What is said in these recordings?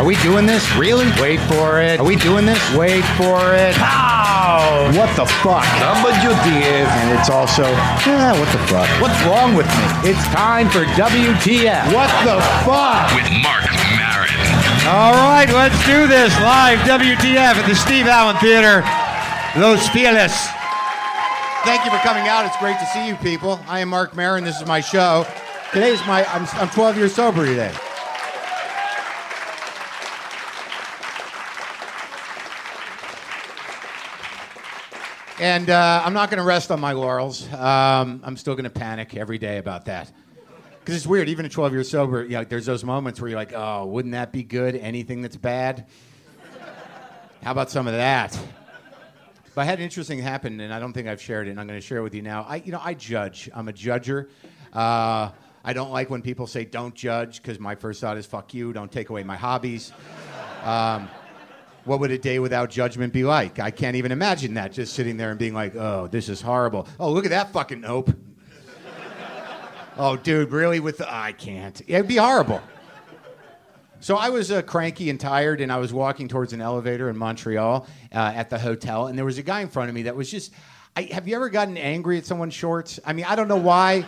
Are we doing this? Really? Wait for it. Are we doing this? Wait for it. Pow! What the fuck? WTF. And it's also, yeah, what the fuck? What's wrong with me? It's time for WTF. What the fuck? with Mark Maron. All right, let's do this live WTF at the Steve Allen Theater. Los Feliz. Thank you for coming out. It's great to see you people. I am Mark Maron. This is my show. Today is my, I'm, I'm 12 years sober today. And uh, I'm not going to rest on my laurels. Um, I'm still going to panic every day about that. Because it's weird, even at 12 years sober, you know, there's those moments where you're like, oh, wouldn't that be good? Anything that's bad? How about some of that? But I had an interesting happen, and I don't think I've shared it, and I'm going to share it with you now. I, you know, I judge. I'm a judger. Uh, I don't like when people say don't judge, because my first thought is fuck you, don't take away my hobbies. Um, what would a day without judgment be like? I can't even imagine that, just sitting there and being like, oh, this is horrible. Oh, look at that fucking nope. oh, dude, really? With the, I can't. It'd be horrible. So I was uh, cranky and tired, and I was walking towards an elevator in Montreal uh, at the hotel, and there was a guy in front of me that was just. I, have you ever gotten angry at someone's shorts? I mean, I don't know why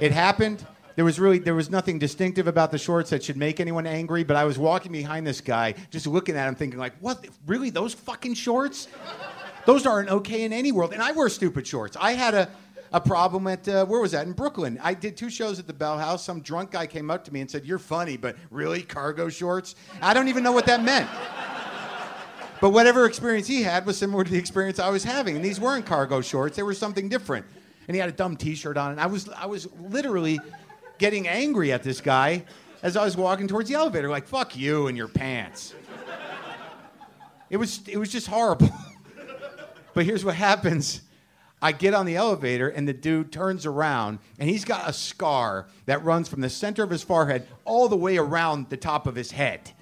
it happened. There was really there was nothing distinctive about the shorts that should make anyone angry, but I was walking behind this guy, just looking at him, thinking like, "What? Really? Those fucking shorts? Those aren't okay in any world." And I wear stupid shorts. I had a a problem at uh, where was that in Brooklyn? I did two shows at the Bell House. Some drunk guy came up to me and said, "You're funny, but really cargo shorts?" I don't even know what that meant. But whatever experience he had was similar to the experience I was having. And these weren't cargo shorts; they were something different. And he had a dumb T-shirt on, and I was I was literally getting angry at this guy as I was walking towards the elevator, like "fuck you and your pants." It was it was just horrible. but here's what happens. I get on the elevator and the dude turns around and he's got a scar that runs from the center of his forehead all the way around the top of his head.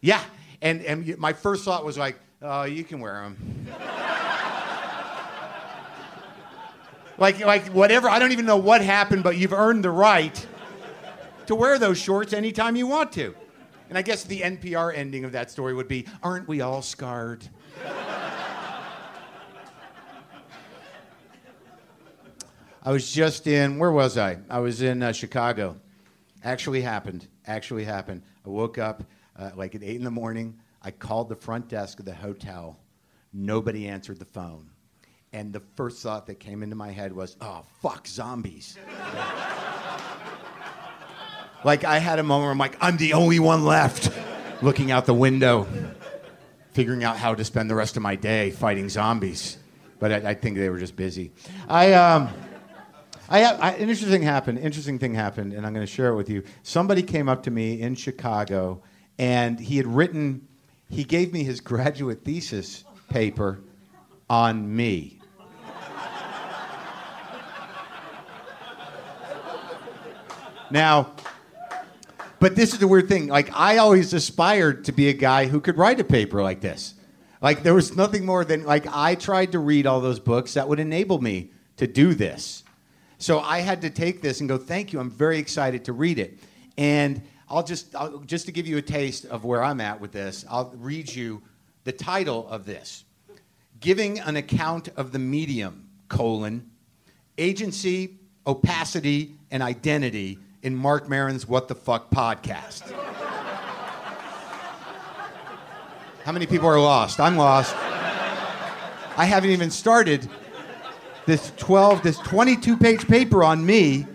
Yeah. And, and my first thought was like, oh, you can wear them. like, like, whatever. I don't even know what happened, but you've earned the right to wear those shorts anytime you want to. And I guess the NPR ending of that story would be, aren't we all scarred? I was just in, where was I? I was in uh, Chicago. Actually happened. Actually happened. I woke up uh, like at 8 in the morning. I called the front desk of the hotel. Nobody answered the phone. And the first thought that came into my head was, oh, fuck, zombies. Like I had a moment where I'm like, I'm the only one left. Looking out the window, figuring out how to spend the rest of my day fighting zombies. But I, I think they were just busy. I, um, I, I, an interesting happened. Interesting thing happened, and I'm going to share it with you. Somebody came up to me in Chicago, and he had written. He gave me his graduate thesis paper on me. now, but this is the weird thing. Like I always aspired to be a guy who could write a paper like this. Like there was nothing more than like I tried to read all those books that would enable me to do this. So I had to take this and go, thank you. I'm very excited to read it. And I'll just, I'll, just to give you a taste of where I'm at with this, I'll read you the title of this Giving an Account of the Medium, colon, Agency, Opacity, and Identity in Mark Maron's What the Fuck podcast. How many people are lost? I'm lost. I haven't even started this 12, this 22 page paper on me,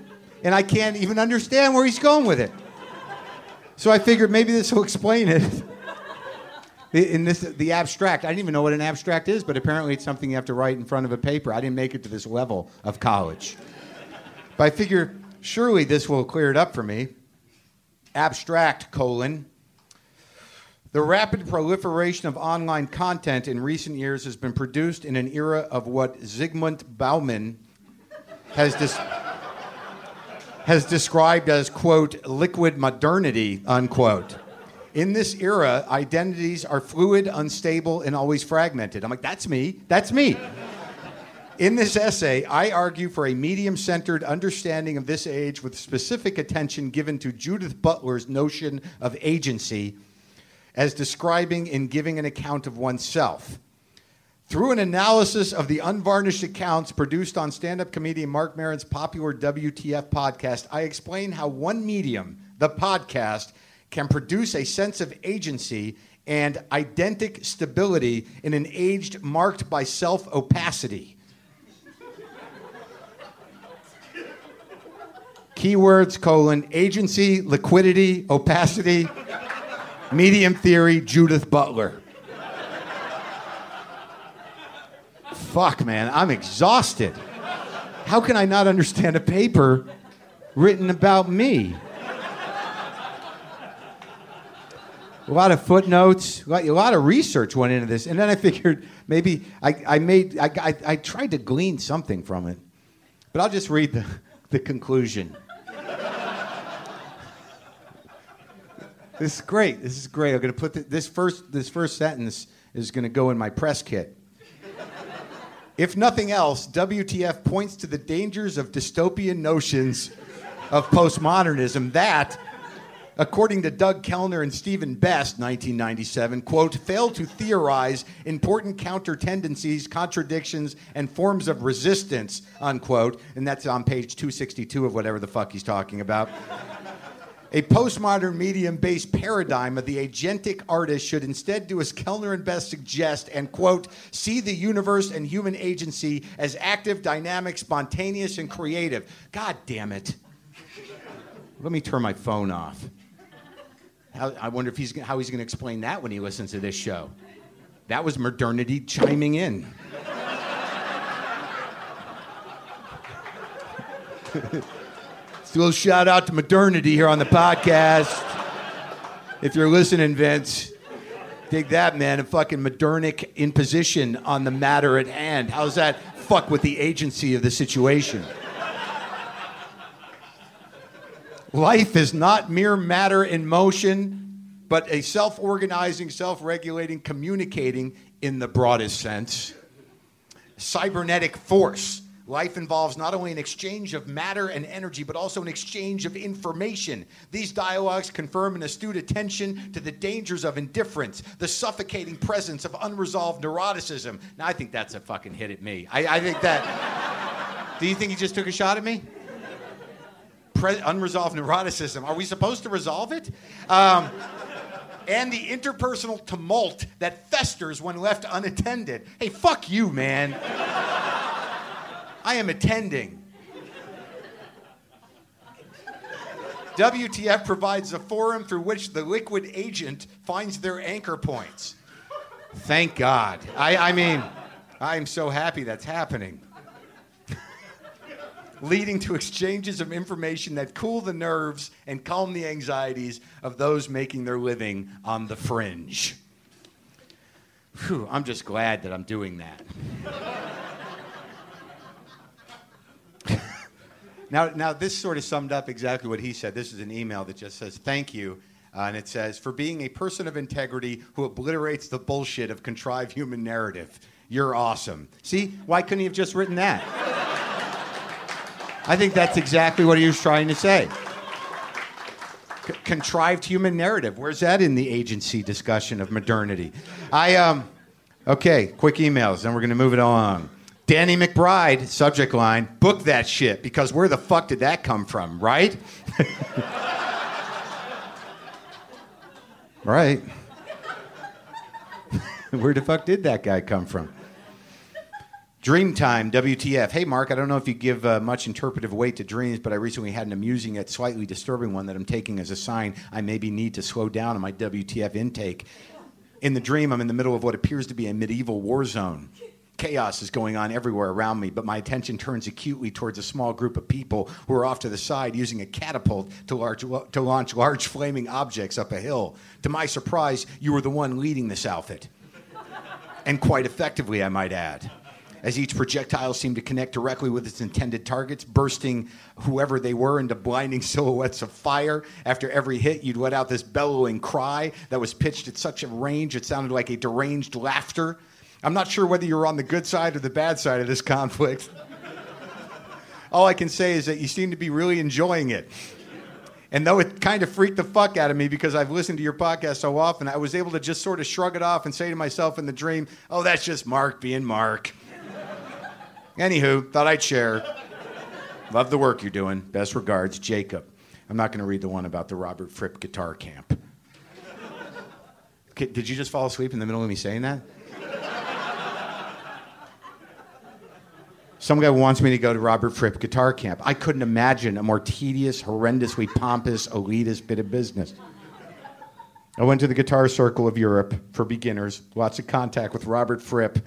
and I can't even understand where he's going with it. So I figured maybe this will explain it. In this, the abstract, I didn't even know what an abstract is, but apparently it's something you have to write in front of a paper. I didn't make it to this level of college. But I figure surely this will clear it up for me. Abstract, colon, the rapid proliferation of online content in recent years has been produced in an era of what Zygmunt Bauman has, dis- has described as, quote, liquid modernity, unquote. In this era, identities are fluid, unstable, and always fragmented. I'm like, that's me. That's me. In this essay, I argue for a medium centered understanding of this age with specific attention given to Judith Butler's notion of agency as describing and giving an account of oneself. Through an analysis of the unvarnished accounts produced on stand up comedian Mark Maron's popular WTF podcast, I explain how one medium, the podcast, can produce a sense of agency and identic stability in an age marked by self opacity. Keywords colon agency, liquidity, opacity, medium theory, Judith Butler. Fuck, man, I'm exhausted. How can I not understand a paper written about me? A lot of footnotes, a lot of research went into this, and then I figured maybe I, I made I, I, I tried to glean something from it, but I'll just read the, the conclusion. This is great. This is great. I'm going to put the, this first this first sentence is going to go in my press kit. If nothing else, WTF points to the dangers of dystopian notions of postmodernism that, according to Doug Kellner and Steven Best, 1997, quote, fail to theorize important counter tendencies, contradictions, and forms of resistance, unquote. And that's on page 262 of whatever the fuck he's talking about. A postmodern medium based paradigm of the agentic artist should instead do as Kellner and Best suggest and, quote, see the universe and human agency as active, dynamic, spontaneous, and creative. God damn it. Let me turn my phone off. How, I wonder if he's, how he's going to explain that when he listens to this show. That was modernity chiming in. a little shout out to modernity here on the podcast. If you're listening, Vince, dig that, man. A fucking modernic imposition on the matter at hand. How's that fuck with the agency of the situation? Life is not mere matter in motion, but a self organizing, self regulating, communicating in the broadest sense. Cybernetic force Life involves not only an exchange of matter and energy, but also an exchange of information. These dialogues confirm an astute attention to the dangers of indifference, the suffocating presence of unresolved neuroticism. Now, I think that's a fucking hit at me. I, I think that. do you think he just took a shot at me? Pre- unresolved neuroticism. Are we supposed to resolve it? Um, and the interpersonal tumult that festers when left unattended. Hey, fuck you, man. I am attending. WTF provides a forum through which the liquid agent finds their anchor points. Thank God. I, I mean, I'm so happy that's happening. Leading to exchanges of information that cool the nerves and calm the anxieties of those making their living on the fringe. Whew, I'm just glad that I'm doing that. Now, now this sort of summed up exactly what he said. This is an email that just says, Thank you. Uh, and it says, For being a person of integrity who obliterates the bullshit of contrived human narrative. You're awesome. See, why couldn't he have just written that? I think that's exactly what he was trying to say. C- contrived human narrative. Where's that in the agency discussion of modernity? I um, okay. Quick emails, then we're going to move it along. Danny McBride, subject line, book that shit because where the fuck did that come from, right? right. where the fuck did that guy come from? Dreamtime, WTF. Hey, Mark, I don't know if you give uh, much interpretive weight to dreams, but I recently had an amusing yet slightly disturbing one that I'm taking as a sign I maybe need to slow down on my WTF intake. In the dream, I'm in the middle of what appears to be a medieval war zone. Chaos is going on everywhere around me, but my attention turns acutely towards a small group of people who are off to the side using a catapult to, large, to launch large flaming objects up a hill. To my surprise, you were the one leading this outfit. And quite effectively, I might add. As each projectile seemed to connect directly with its intended targets, bursting whoever they were into blinding silhouettes of fire. After every hit, you'd let out this bellowing cry that was pitched at such a range it sounded like a deranged laughter. I'm not sure whether you're on the good side or the bad side of this conflict. All I can say is that you seem to be really enjoying it. And though it kind of freaked the fuck out of me because I've listened to your podcast so often, I was able to just sort of shrug it off and say to myself in the dream, oh, that's just Mark being Mark. Anywho, thought I'd share. Love the work you're doing. Best regards, Jacob. I'm not going to read the one about the Robert Fripp guitar camp. Did you just fall asleep in the middle of me saying that? Some guy wants me to go to Robert Fripp guitar camp. I couldn't imagine a more tedious, horrendously pompous, elitist bit of business. I went to the Guitar Circle of Europe for beginners, lots of contact with Robert Fripp.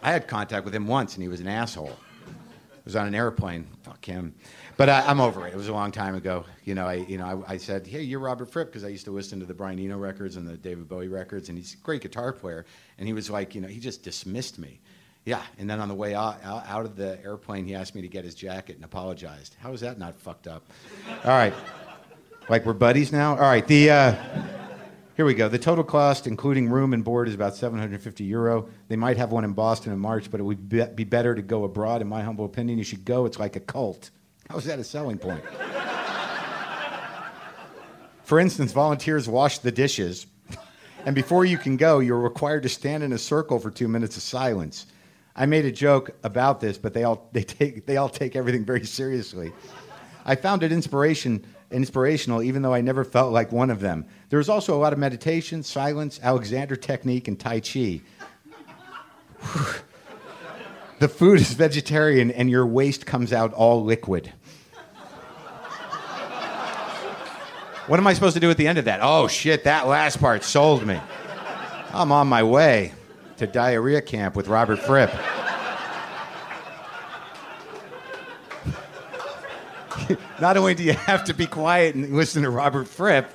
I had contact with him once, and he was an asshole. I was on an airplane. Him. But I, I'm over it. It was a long time ago. You know, I, you know, I, I said, "Hey, you're Robert Fripp," because I used to listen to the Brian Eno records and the David Bowie records, and he's a great guitar player. And he was like, you know, he just dismissed me. Yeah. And then on the way out, out of the airplane, he asked me to get his jacket and apologized. How is that not fucked up? All right. Like we're buddies now. All right. The. Uh, here we go. The total cost, including room and board, is about 750 euro. They might have one in Boston in March, but it would be be better to go abroad. In my humble opinion, you should go. It's like a cult. How is that a selling point? For instance, volunteers wash the dishes, and before you can go, you're required to stand in a circle for two minutes of silence. I made a joke about this, but they all they take they all take everything very seriously. I found it inspiration inspirational, even though I never felt like one of them. There was also a lot of meditation, silence, Alexander technique, and Tai Chi. the food is vegetarian, and your waste comes out all liquid. What am I supposed to do at the end of that? Oh shit, that last part sold me. I'm on my way to diarrhea camp with Robert Fripp. Not only do you have to be quiet and listen to Robert Fripp,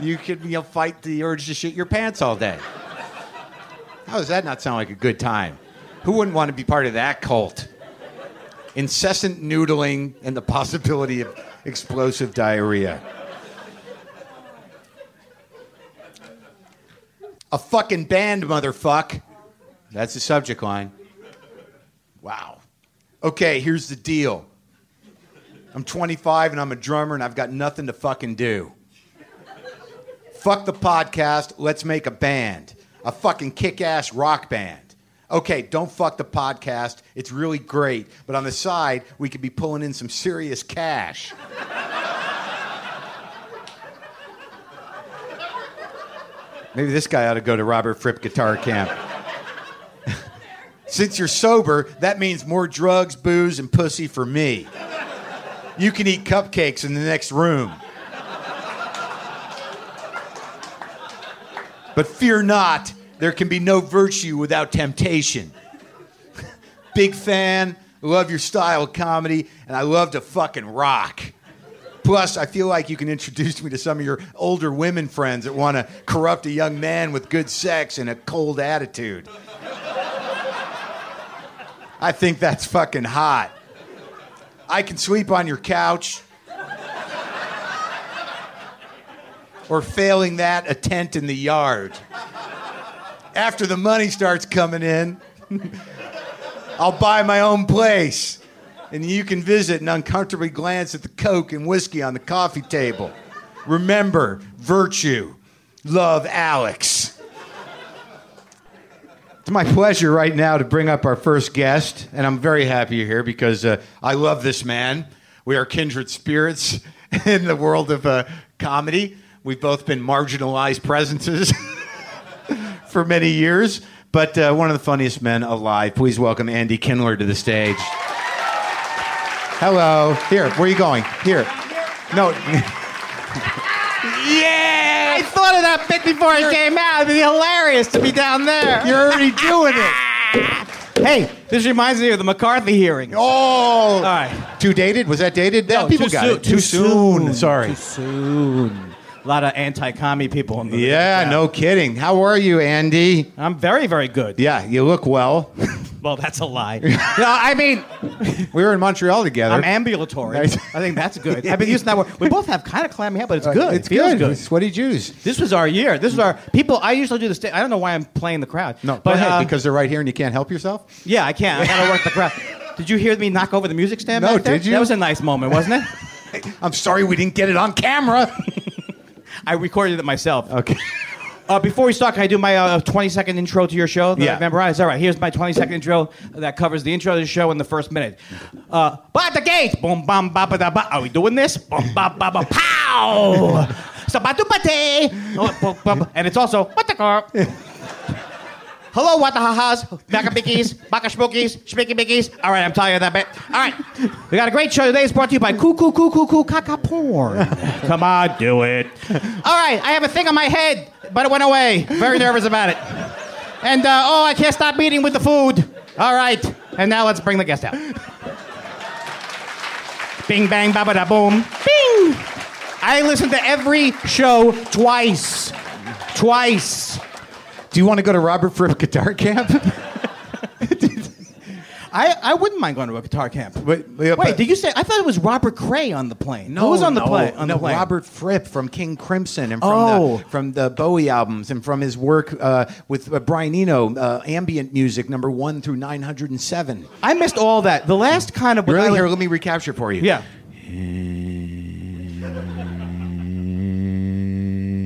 you could you know, fight the urge to shit your pants all day. How does that not sound like a good time? Who wouldn't want to be part of that cult? Incessant noodling and the possibility of explosive diarrhea. A fucking band, motherfuck. That's the subject line. Wow. Okay, here's the deal. I'm 25 and I'm a drummer and I've got nothing to fucking do. Fuck the podcast, let's make a band. A fucking kick ass rock band. Okay, don't fuck the podcast, it's really great, but on the side, we could be pulling in some serious cash. Maybe this guy ought to go to Robert Fripp Guitar Camp. Since you're sober, that means more drugs, booze, and pussy for me. You can eat cupcakes in the next room. But fear not, there can be no virtue without temptation. Big fan, love your style of comedy, and I love to fucking rock. Plus, I feel like you can introduce me to some of your older women friends that want to corrupt a young man with good sex and a cold attitude. I think that's fucking hot. I can sleep on your couch. Or failing that, a tent in the yard. After the money starts coming in, I'll buy my own place. And you can visit and uncomfortably glance at the Coke and whiskey on the coffee table. Remember, virtue. Love Alex. It's my pleasure right now to bring up our first guest, and I'm very happy you're here because uh, I love this man. We are kindred spirits in the world of uh, comedy. We've both been marginalized presences for many years, but uh, one of the funniest men alive. Please welcome Andy Kindler to the stage. Hello. Here, where are you going? Here. No. I thought of that bit before it came out. It'd be hilarious to be down there. You're already doing it. Hey, this reminds me of the McCarthy hearings. Oh. All right. Too dated? Was that dated? No, people too got soon, it. Too, soon. Sorry. Too soon. A lot of anti-commie people in the Yeah, crowd. no kidding. How are you, Andy? I'm very, very good. Yeah, you look well. Well, that's a lie. no, I mean, we were in Montreal together. I'm ambulatory. Nice. I think that's good. I've been using that word. We both have kind of clammy hair, but it's good. Uh, It's it feels good. good. Sweaty Jews. This was our year. This was our people. I usually do the stage. I don't know why I'm playing the crowd. No, but go ahead, uh, because they're right here and you can't help yourself. yeah, I can't. I gotta work the crowd. Did you hear me knock over the music stand? No, did you? That was a nice moment, wasn't it? I'm sorry we didn't get it on camera. I recorded it myself. okay. Uh, before we start, can I do my uh, 20 second intro to your show that Yeah. I've memorized? All right, here's my 20 second intro that covers the intro to the show in the first minute. Uh, but the gate, boom, bam, ba, ba, da, ba. Are we doing this? Boom, ba, ba, ba, pow! Sabatu! Oh, And it's also, what the car? Hello, what the ha-has, baka bickies, baka spookies, spicky bickies. All right, I'm telling you that bit. All right, we got a great show today. It's brought to you by Coo Coo Coo Caca Porn. Come on, do it. All right, I have a thing on my head, but it went away. Very nervous about it. And uh, oh, I can't stop eating with the food. All right, and now let's bring the guest out. Bing bang ba ba da boom. Bing. I listen to every show twice. Twice. Do you want to go to Robert Fripp guitar camp? I, I wouldn't mind going to a guitar camp. But- yeah, Wait, but- did you say? I thought it was Robert Cray on the plane. Who was on the plane? On no, the plane? Robert Fripp from King Crimson and from, Oh. the, from the Bowie albums and from his work uh, with uh, Brian Eno, uh, ambient music number one through 907. I missed all that. The last kind of. Really? Here, let me recapture for you. Yeah.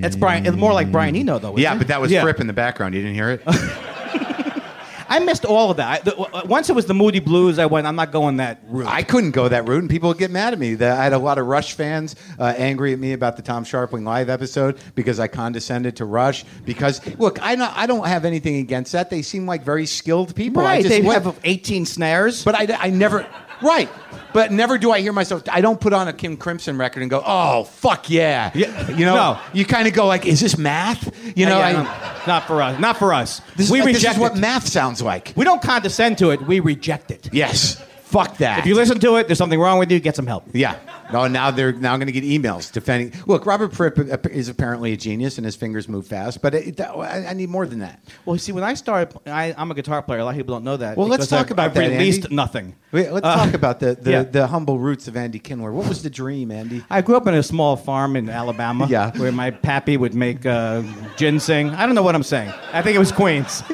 It's Brian. It's more like Brian Eno, though. isn't Yeah, it? but that was Yeah. Fripp in the background. You didn't hear it? I missed all of that. I, the, w- once it was the Moody Blues, I went. I'm not going that route. I couldn't go that route, and people would get mad at me. The- I had a lot of Rush fans uh, angry at me about the Tom Scharpling live episode because I condescended to Rush. Because look, I don't, I don't have anything against that. They seem like very skilled people. I right. just They went- have 18 snares. But I, I never, right. But never do I hear myself. I don't put on a King Crimson record and go, "Oh fuck yeah!" Yeah. You know, No. you kind of go like, "Is this math?" You know, Yeah, I, no, not for us. Not for us. this, we is, this reject is what it. math sounds like. we don't condescend to it. We reject it. Yes, fuck that. If you listen to it, there's something wrong with you. Get some help. Yeah. No, now they're now going to get emails defending. Look, Robert Fripp is apparently a genius and his fingers move fast, but it, that, I I need more than that. Well, you see, when I started, I, I'm a guitar player. A lot of people don't know that. Well, let's talk I've- about I've that, released Andy. nothing. Wait, let's Uh, talk about the the, yeah. the humble roots of Andy Kindler. What was the dream, Andy? I grew up in a small farm in Alabama. Yeah. Where my pappy would make uh, ginseng. I don't know what I'm saying. I think it was Queens.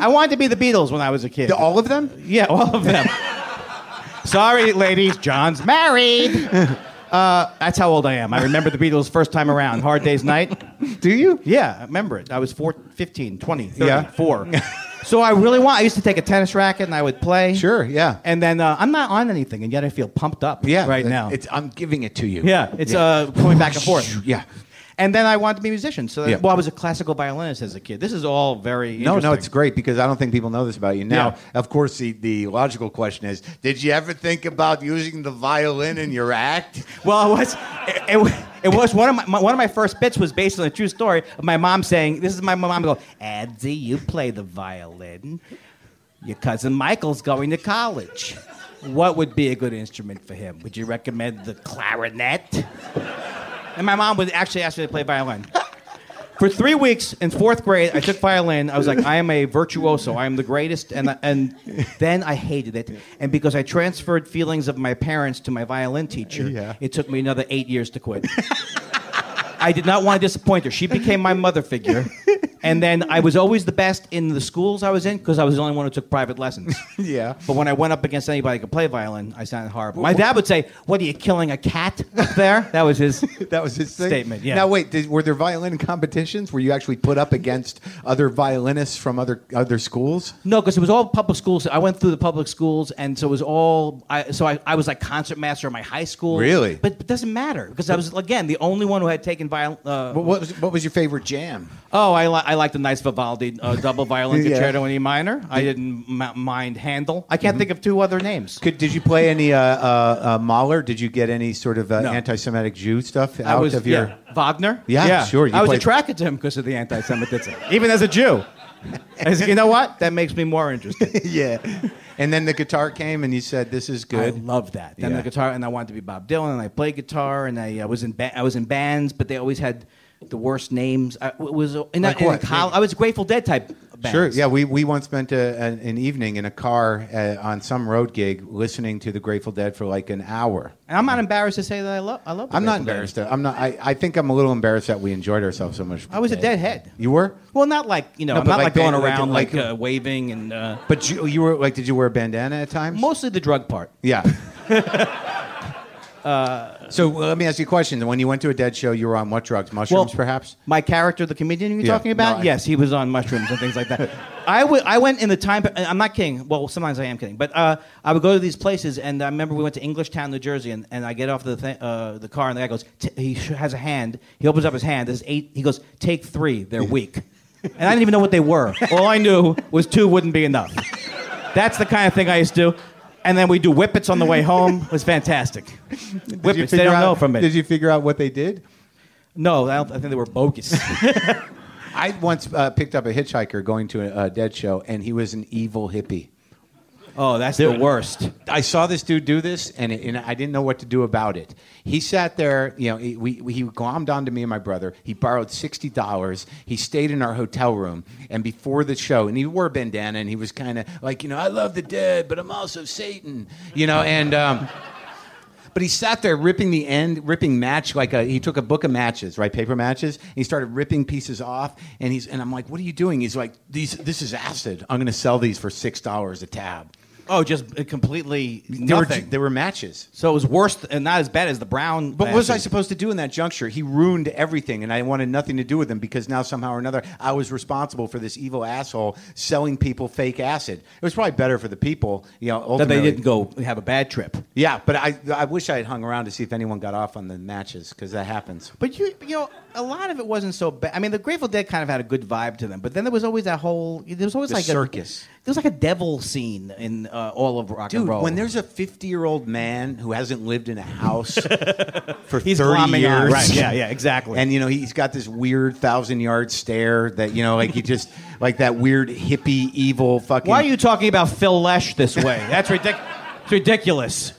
I wanted to be the Beatles when I was a kid. All of them? yeah, all of them. Sorry, ladies. John's married. Uh, that's how old I am. I remember the Beatles first time around. Hard Day's Night. Do you? Yeah, I remember it. I was four, 15, 20, 30, Yeah. 4. so I really want. I used to take a tennis racket and I would play. Sure. Yeah. And then uh, I'm not on anything, and yet I feel pumped up Yeah. right now. it's I'm giving it to you. yeah, it's uh, going back and forth. Yeah. And then I wanted to be a musician. So, Yeah. well, I was a classical violinist as a kid. This is all very No, no, interesting. it's great because I don't think people know this about you. Now, of course, the, the logical question is Did you ever think about using the violin in your act? Well, it was it, it, it was one of my, my one of my first bits was based on a true story of my mom saying, "This is my mom go, Adsy, you play the violin. Your cousin Michael's going to college. What would be a good instrument for him? Would you recommend the clarinet?" And my mom would actually ask me to play violin. For three weeks in fourth grade, I took violin. I was like, I am a virtuoso. I am the greatest. And, and then I hated it. And because I transferred feelings of my parents to my violin teacher, Yeah. it took me another eight years to quit. I did not want to disappoint her. She became my mother figure. And then I was always the best in the schools I was in because I was the only one who took private lessons. Yeah. But when I went up against anybody who could play violin, I sounded horrible. My dad would say, What are you killing a cat up there? That was his. That was his thing? Statement, yeah. Now, wait, did, were there violin competitions Were you actually put up against other violinists from other other schools? No, because it was all public schools. I went through the public schools, and so it was all. I, so I, I was like concert master of my high school. Really? But it doesn't matter because I was again the only one who had taken violin. Uh, What, what, was, what was your favorite jam? oh, I, li- I like the nice Vivaldi uh, double violin Yeah. concerto in E minor. I didn't m- mind Handel. I can't think of two other names. Could, did you play any uh, uh, uh, Mahler? Did you get any sort of uh, No. anti-Semitic Jew stuff I out was of your? yeah, Wagner. Yeah, sure, you I was played- attracted to him because of the anti-Semitism, even as a Jew. I said, you know what? That makes me more interested. yeah. And then the guitar came, and you said, "This is good. I good." love that. Then Yeah. the guitar, and I wanted to be Bob Dylan, and I played guitar, and I, uh, was in ba- I was in bands, but they always had the worst names. I was in, Like in what? I was a Grateful Dead type bands. Sure. Yeah, we, we once spent a, an, an evening in a car uh, on some road gig listening to the Grateful Dead for like an hour. And I'm not embarrassed to say that I love. I love. the I'm not Grateful embarrassed. I'm not. I, I think I'm a little embarrassed that we enjoyed ourselves so much. I was a deadhead. You were, Well, not like you know, No, I'm not like like, going around like- like, uh, waving and uh, but you, you were like, did you wear a bandana at times? mostly the drug part. Yeah. so uh, let me ask you a question. When you went to a Dead show, you were on what drugs? Mushrooms, perhaps? My character, the comedian you're Yeah, talking about, no, I- yes, he was on mushrooms and things like that. I w- I went in the time. I'm not kidding. Well, sometimes I am kidding, but uh, I would go to these places, and I remember we went to Englishtown, New Jersey, and, and I get off the th- uh, the car, and the guy goes, t- he has a hand. He opens up his hand. There's eight. He goes, take three. They're weak. And I didn't even know what they were. All I knew was two wouldn't be enough. That's the kind of thing I used to do. And then we do whippets on the way home. It was fantastic. Did you Whippets, they don't out- know from it. Did you figure out what they did? no, I, don't, I think they were bogus. I once uh, picked up a hitchhiker going to a, a Dead show, and he was an evil hippie. Oh, that's the worst. I saw this dude do this, and, it, and I didn't know what to do about it. He sat there, you know, he, we, we, he glommed onto me and my brother. He borrowed sixty dollars. He stayed in our hotel room, and before the show, and he wore a bandana, and he was kind of like, you know, I love the dead, but I'm also Satan, you know, and. Um, But he sat there ripping the end, ripping match like a. He took a book of matches, right, paper matches. And he started ripping pieces off, and he's and I'm like, "What are you doing?" He's like, "These, this is acid. I'm going to sell these for six dollars a tab." Oh, just uh, completely They were, nothing. they were matches. so it was worse th- and not as bad as the brown. But what was I supposed to do in that juncture? He ruined everything, and I wanted nothing to do with him because now somehow or another I was responsible for this evil asshole selling people fake acid. It was probably better for the people, you know. that Ultimately. they didn't go have a bad trip? Yeah, but I I wish I had hung around to see if anyone got off on the matches because that happens. But you, you know, a lot of it wasn't so bad. I mean, the Grateful Dead kind of had a good vibe to them, but then there was always that whole. There was always The like circus. A, there was like a devil scene in uh, all of rock Dude, and roll. when there's a 50 year old man who hasn't lived in a house for He's 30 glomming years, on. Right, yeah, yeah, exactly. And you know he's got this weird thousand yard stare that you know like he just like that weird hippie evil fucking. why are you talking about Phil Lesh this way? That's ridic- it's ridiculous.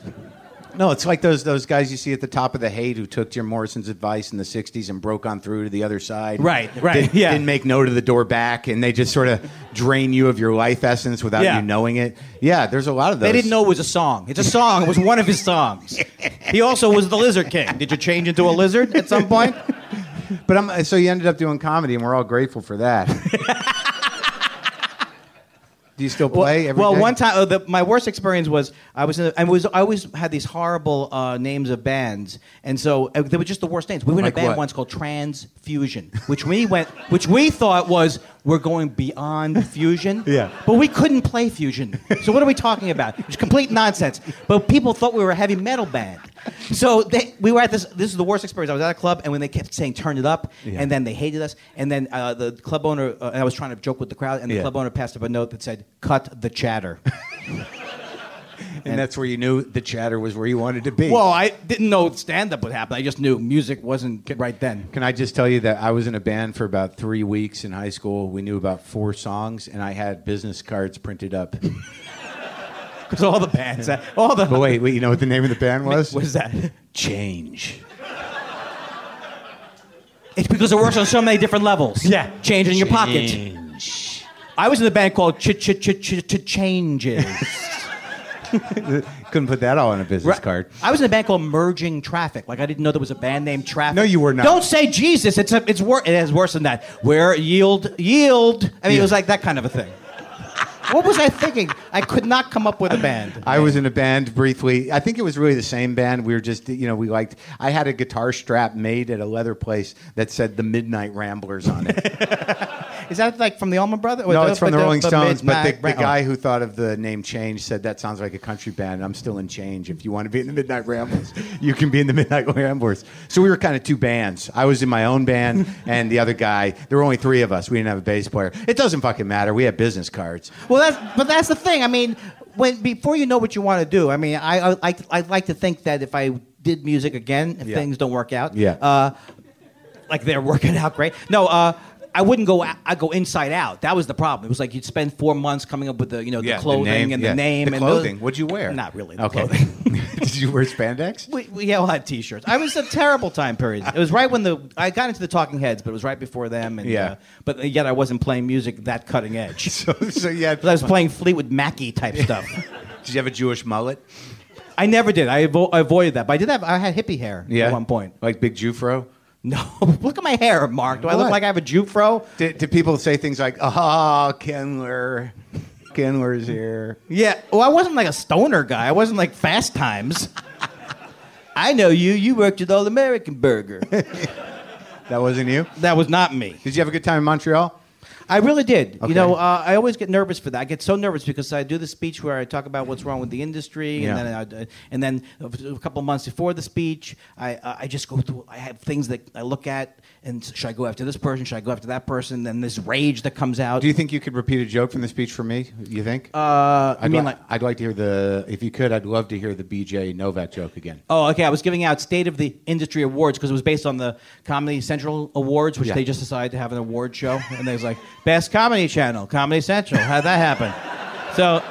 No, it's like those those guys you see at the top of the hate who took Jim Morrison's advice in the '60s and broke on through to the other side. Right, right, Didn't, yeah. Didn't make note of the door back, and they just sort of drain you of your life essence without Yeah. you knowing it. Yeah, there's a lot of those. They didn't know it was a song. It's a song. It was one of his songs. He also was the Lizard King. Did you change into a lizard at some point? But I'm, so you ended up doing comedy, and we're all grateful for that. Do you still play? every well, day? one time, uh, the, my worst experience was I was in a, I was I always had these horrible uh, names of bands, and so uh, they were just the worst names. We were in Like a band what? once called Transfusion, which we went, which we thought was we're going beyond fusion. Yeah. But we couldn't play fusion. So what are we talking about? It's complete nonsense. But people thought we were a heavy metal band. So they, we were at this. This is the worst experience. I was at a club, and when they kept saying "turn it up," Yeah. and then they hated us, and then uh, the club owner, uh, and I was trying to joke with the crowd, and the Yeah. club owner passed up a note that said, "Cut the chatter." and that's where you knew the chatter was where you wanted to be. well, I didn't know stand-up would happen. I just knew music wasn't right then. Can I just tell you that I was in a band for about three weeks in high school. We knew about four songs, and I had business cards printed up. Because all the bands, uh, all the But wait, wait, you know what the name of the band was? what is that? Change. It's because it works on so many different levels. Yeah. change in your pocket. Change. I was in the band called Ch Ch Ch Ch Changes. Couldn't put that all on a business card. I was in a band called Merging Traffic. Like I didn't know there was a band named Traffic. No, you were not. Don't say Jesus. It's a, it's wor- It is worse than that. Where yield yield. I mean, it was like that kind of a thing. what was I thinking? I could not come up with a band. I was in a band briefly. I think it was really the same band. We were just, you know, we liked. I had a guitar strap made at a leather place that said the Midnight Ramblers on it. Is that like from the Allman Brothers? no, it's from the Rolling Stones. But the, the guy who thought of the name Change said that sounds like a country band. I'm still in Change. If you want to be in the Midnight Ramblers, you can be in the Midnight Ramblers. So we were kind of two bands. I was in my own band, and the other guy. There were only three of us. We didn't have a bass player. It doesn't fucking matter. We had business cards. Well, that's but that's the thing. I mean, when before you know what you want to do, I mean, I I like I like to think that if I did music again, if Yeah. things don't work out, Yeah. uh, like they're working out great. No, uh, I wouldn't go. I go inside out. That was the problem. It was like you'd spend four months coming up with the you know Yeah, the clothing name, and yeah. the name The and clothing. What'd you wear? Not really. the Okay. clothing. Did you wear spandex? We, we all had T-shirts. I was a terrible time period. It was right when the I got into the Talking Heads, but it was right before them. And, Yeah. uh, but yet I wasn't playing music that cutting edge. So, so yeah. I was playing Fleetwood Mackie type stuff. Did you have a Jewish mullet? I never did. I, avo- I avoided that. But I did have. I had hippie hair at one point. Like Big Jewfro? No, look at my hair, Mark. Do I look What? like I have a Jewfro? Did, did people say things like, "Ah, Kindler, Kindler's here"? Yeah. Well, I wasn't like a stoner guy. I wasn't like Fast Times. I know you. You worked at All American Burger. That wasn't you. that was not me. Did you have a good time in Montreal? I really did. Okay. You know, uh, I always get nervous for that. I get so nervous because I do the speech where I talk about what's wrong with the industry, Yeah. and then I, and then a couple months before the speech, I uh, I just go through. I have things that I look at, and should I go after this person? Should I go after that person? Then this rage that comes out. Do you think you could repeat a joke from the speech for me? You think? uh, I mean, li- like, I'd like to hear the. If you could, I'd love to hear the BJ Novak joke again. oh, okay. I was giving out State of the Industry Awards because it was based on the Comedy Central Awards, which Yeah. they just decided to have an award show, and they was like Best Comedy Channel, Comedy Central. How'd that happen? so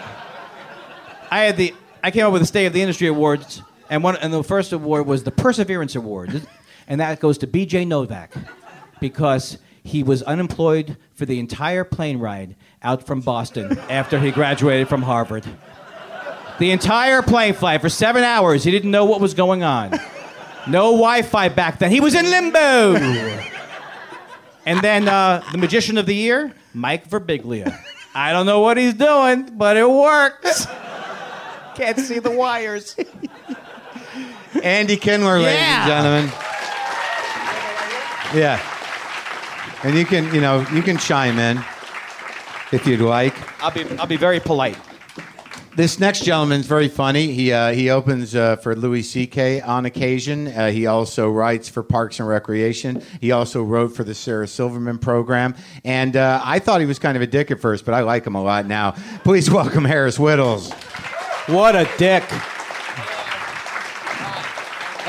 I had the I came up with the State of the Industry Awards, and one and the first award was the Perseverance Award, and that goes to B.J. Novak because he was unemployed for the entire plane ride out from Boston after he graduated from Harvard. The entire plane flight for seven hours, he didn't know what was going on. No Wi-Fi back then. He was in limbo. and then uh, the Magician of the Year, Mike Birbiglia. I don't know what he's doing, but it works. Can't see the wires. Andy Kindler, ladies and gentlemen. Yeah. And you can, you know, you can chime in if you'd like. I'll be, I'll be very polite. This next gentleman's very funny. He uh, he opens uh, for Louis C.K. on occasion. Uh, he also writes for Parks and Recreation. He also wrote for the Sarah Silverman program. And uh, I thought he was kind of a dick at first, but I like him a lot now. Please welcome Harris Wittels. What a dick.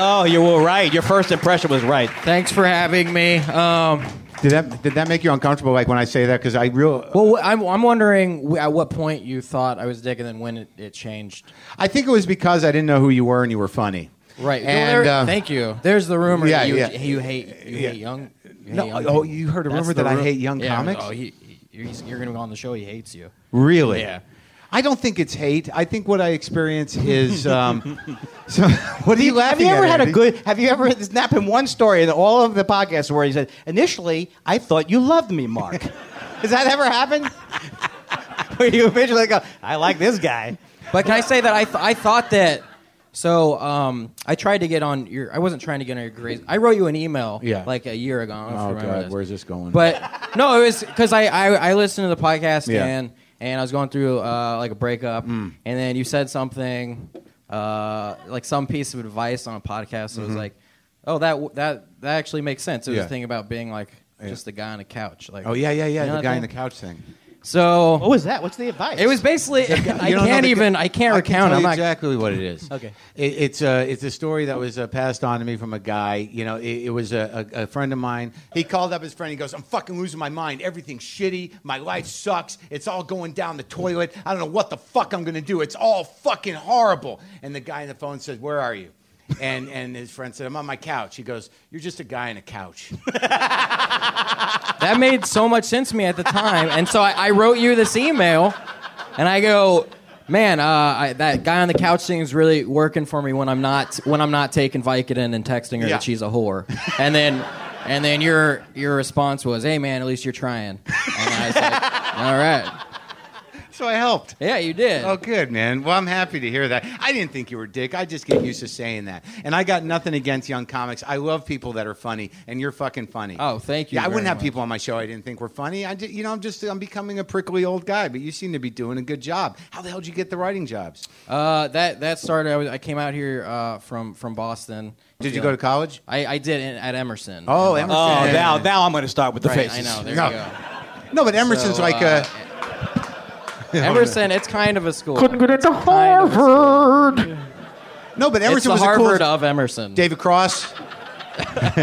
Oh, you were right. Your first impression was right. Thanks for having me. Um, Did that did that make you uncomfortable? Like when I say that because I real well, I'm, I'm wondering at what point you thought I was Dick and then when it, it changed. I think it was because I didn't know who you were and you were funny. Right. And, There- uh, thank you. There's the rumor Yeah, that you, yeah. you hate you hate young. You No, hate young oh, people. you heard a rumor the that I ru- hate young yeah, comics? Oh, he, he, he's, you're going to go on the show. He hates you. Really? Yeah. I don't think it's hate. I think what I experience is. Um, so, what are you laughing? At? Have you ever at, had a good? Have you ever? There's not been one story in all of the podcasts where he said, "Initially, I thought you loved me, Mark." Has that ever happened? where you eventually go, "I like this guy." But can I say that I, th- I thought that. So um, I tried to get on your. I wasn't trying to get on your grades. I wrote you an email. Yeah. Like a year ago. I don't know if Oh God, this. where's this going? But no, it was because I, I I listened to the podcast Yeah. and and I was going through uh, like a breakup, Mm. and then you said something uh, like some piece of advice on a podcast. So it was like, oh, that that that actually makes sense. It was Mm-hmm. Yeah. a thing about being like just the guy on a couch. Like, oh yeah, yeah, yeah. You know the guy in thing? the couch thing. So What was that? What's the advice? it was basically. I You don't know can't even. I can't I recount. Tell I'm not. exactly what it is. Okay. It, it's a it's a story that was uh, passed on to me from a guy. You know, it, it was a, a, a friend of mine. He called up his friend. He goes, "I'm fucking losing my mind. Everything's shitty. My life sucks. It's all going down the toilet. I don't know what the fuck I'm gonna do. It's all fucking horrible." And the guy on the phone says, "Where are you?" And and his friend said, "I'm on my couch." He goes, "You're just a guy on a couch." that made so much sense to me at the time, and so I, I wrote you this email, and I go, man, uh, I, that guy on the couch thing is really working for me when I'm not when I'm not taking Vicodin and texting her Yeah. that she's a whore, and then and then your your response was, hey man, at least you're trying, and I was like, all right, so I helped. yeah, you did. Oh, good, man. Well, I'm happy to hear that. I didn't think you were dick. I just get used to saying that. And I got nothing against young comics. I love people that are funny, and you're fucking funny. Oh, thank you Yeah, I wouldn't have much. people on my show I didn't think were funny. I, just, you know, I'm just, I'm becoming a prickly old guy. But you seem to be doing a good job. How the hell did you get the writing jobs? Uh, that that started. I, was, I came out here uh, from from Boston. Did you go to college? I, I did in, at Emerson. Oh, Emerson. Oh, now now I'm going to start with the Right, faces. I know. There No. you go. No, but Emerson's So, like uh, a. Emerson, it's kind of a school. Couldn't get into Kind of a. Harvard. No, but It's Emerson the was Harvard a cool. of Emerson. David Cross.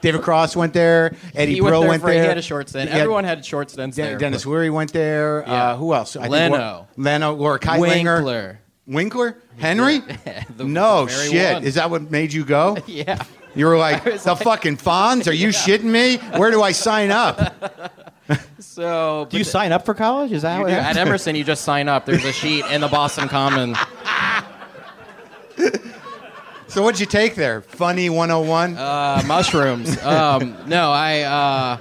David Cross went there. Eddie he Brill went there went for, there. He had a short stint. He had- Everyone had short stints De- there. Dennis but- Leary went there. Yeah. Uh, who else? I Leno. Wa- Leno, Laura Kightlinger. Winkler. Winkler? Henry? The no very shit. one. Is that what made you go? Yeah. You were like, the like- fucking Fonz? Are you shitting me? Where do I sign up? So Do you sign up for college? Is that You what At Emerson, you just sign up. There's a sheet in the Boston Common. So what'd you take there? Funny 101? Uh, mushrooms. Um, no, I uh,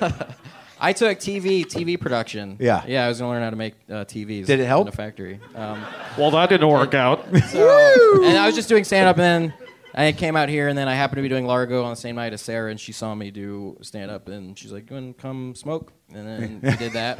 I took TV TV production. Yeah. Yeah, I was gonna learn how to make uh, TVs. Did it help? in a factory? Um, Well, that didn't work out. so, and I was just doing stand up, and then I came out here, and then I happened to be doing Largo on the same night as Sarah, and she saw me do stand up, and she's like, "You want to come smoke?" And then we did that.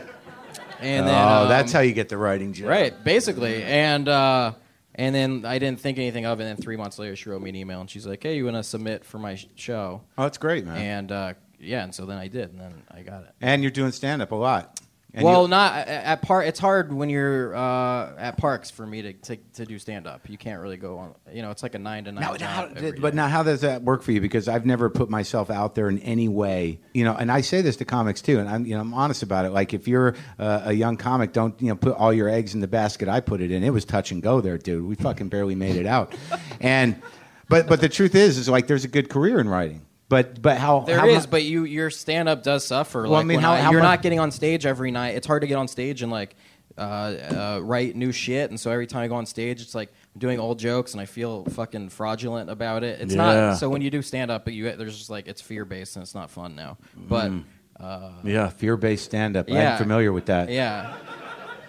And then oh, um, that's how you get the writing job. Right, basically. And uh, and then I didn't think anything of it. And then three months later, she wrote me an email, and she's like, "Hey, you want to submit for my sh- show?" Oh, that's great, man. And, And uh, yeah, and so then I did, and then I got it. And you're doing stand up a lot. And well, you- not at- at park. It's hard when you're uh, at parks for me to, to, to do stand up. You can't really go on. You know, it's like a nine to nine. Now, how, but now, how does that work for you? Because I've never put myself out there in any way, you know. And I say this to comics too, and I'm, you know, I'm honest about it. Like, if you're uh, a young comic, don't you know put all your eggs in the basket I put it in. It was touch and go there, dude. We fucking barely made it out. and, but but the truth is, is like there's a good career in writing. But but how There how is, mu- but you your stand up does suffer. Well, I mean, how- I- how you're mu- not getting on stage every night. It's hard to get on stage and like uh, uh, write new shit. And so every time I go on stage, it's like I'm doing old jokes, and I feel fucking fraudulent about it. It's Yeah. not. So when you do stand up, but you there's just like it's fear based and it's not fun now. But uh, yeah, fear based stand up. Yeah. I'm familiar with that. yeah,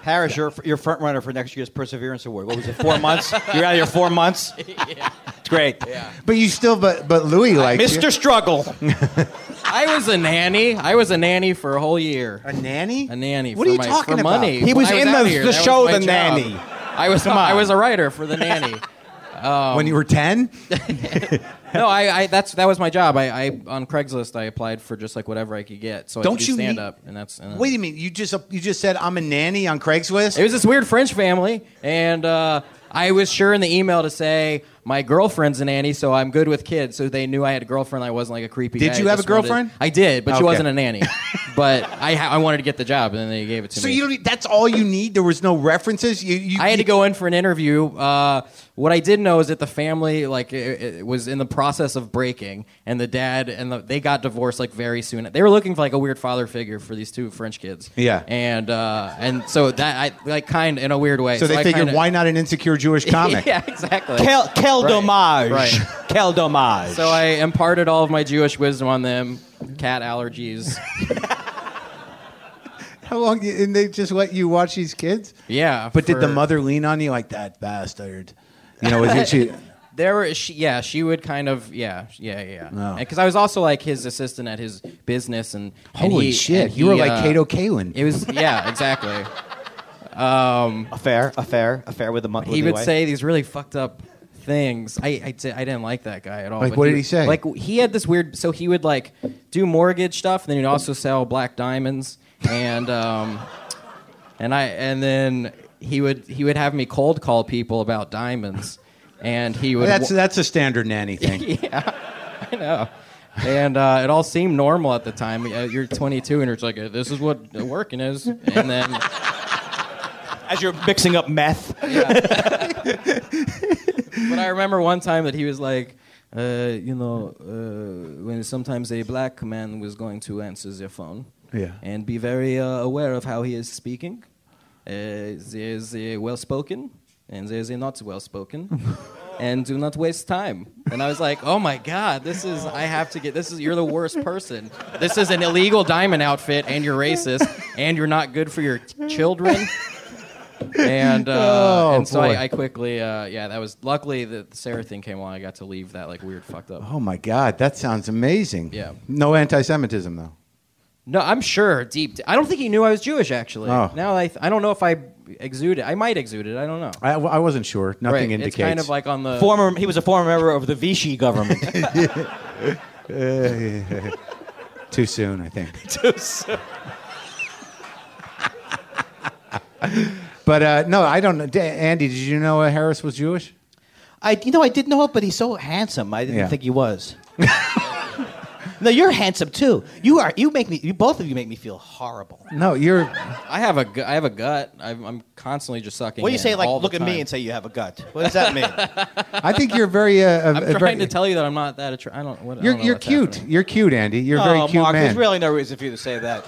Harris, you're, you're front runner for next year's Perseverance Award. What was it, four months? You're out of your four months? It's great. yeah. But you still, but but Louis like Mr. Struggle. I was a nanny. I was a nanny for a whole year. a nanny. A nanny. What for are you my, talking for about? money. He was When I in out the- here, the that was show my The job. Nanny. I was Come I on. was a writer for the nanny. when you were ten. No, I, I that's that was my job. I, I on Craigslist I applied for just like whatever I could get. So I Don't could do you stand need- up and that's and Wait a minute. You just you just said I'm a nanny on Craigslist. It was this weird French family, and uh, I was sure in the email to say my girlfriend's a nanny, so I'm good with kids. So they knew I had a girlfriend. I wasn't like a creepy. Did guy you have a just wanted- girlfriend? I did, but she Okay. wasn't a nanny. but I I wanted to get the job, and then they gave it to So me. So you don't, that's all you need. There was no references. You, you I had to go in for an interview. Uh, what I did know is that the family, like, it, it was in the process of breaking, and the dad and the, they got divorced like very soon. They were looking for like a weird father figure for these two French kids. Yeah. and uh, and so that I like kind in a weird way. So they I figured, kinda- why not an insecure Jewish comic? yeah, exactly. Quel, quel Right. dommage. Right. Quel dommage. So I imparted all of my Jewish wisdom on them. Cat allergies. How long? And they just let you watch these kids? Yeah. But did the mother lean on you like that bastard? You know, was it she? There were, she, yeah, she would kind of, yeah, yeah, yeah. Oh. Because I was also like his assistant at his business, and and Holy he- shit! and you were he, like uh, Kato Kaelin. It was, yeah, exactly. affair, affair, affair with the month. he would say these really fucked up things. I, I, I didn't like that guy at all. Like, but what did he say? Like he had this weird. So he would like do mortgage stuff, and then he'd also sell black diamonds, and um, and I and then he would he would have me cold call people about diamonds, and he would. That's that's a standard nanny thing. yeah, I know. And uh, it all seemed normal at the time. Uh, You're 22, and it's like, uh, this is what working is. And then, As you're mixing up meth. but I remember one time that he was like, uh, you know, uh, when sometimes a black man was going to answer their phone. Yeah. And be very uh, aware of how he is speaking. Uh, there's a well spoken, and there's a not well spoken. and do not waste time. And I was like, oh my God, this is, I have to get, this is, you're the worst person. This is an illegal diamond outfit, and you're racist, and you're not good for your children. And uh, Oh, and so. I, I quickly, uh, yeah, that was luckily the Sarah thing came along. I got to leave that like weird fucked up. Oh my God, that sounds amazing. Yeah. No anti-Semitism though. No, I'm sure deep. I don't think he knew I was Jewish. Actually, Oh. now I, I don't know if I exuded. I might exude it. I don't know. I, I wasn't sure. Nothing right. indicates. It's kind of like on the Former, he was a former member of the Vichy government. too soon. I think. Too soon. But uh, no, I don't know. Da- Andy, did you know uh, Harris was Jewish? I, you know, I did know it, but he's so handsome. I didn't Yeah. think he was. No, you're handsome too. You are. You make me. You both of you make me feel horrible. No, you're. I have a gu- I have a gut. I'm, I'm constantly just sucking. What do you in say? Like, all the look at me and say you have a gut. What does that mean? I think you're very. Uh, I'm uh, trying very- to tell you that I'm not that attractive. I don't. What, I You're don't know you're what's cute. happening. You're cute, Andy. You're a very oh, cute Mark, man. there's really no reason for you to say that.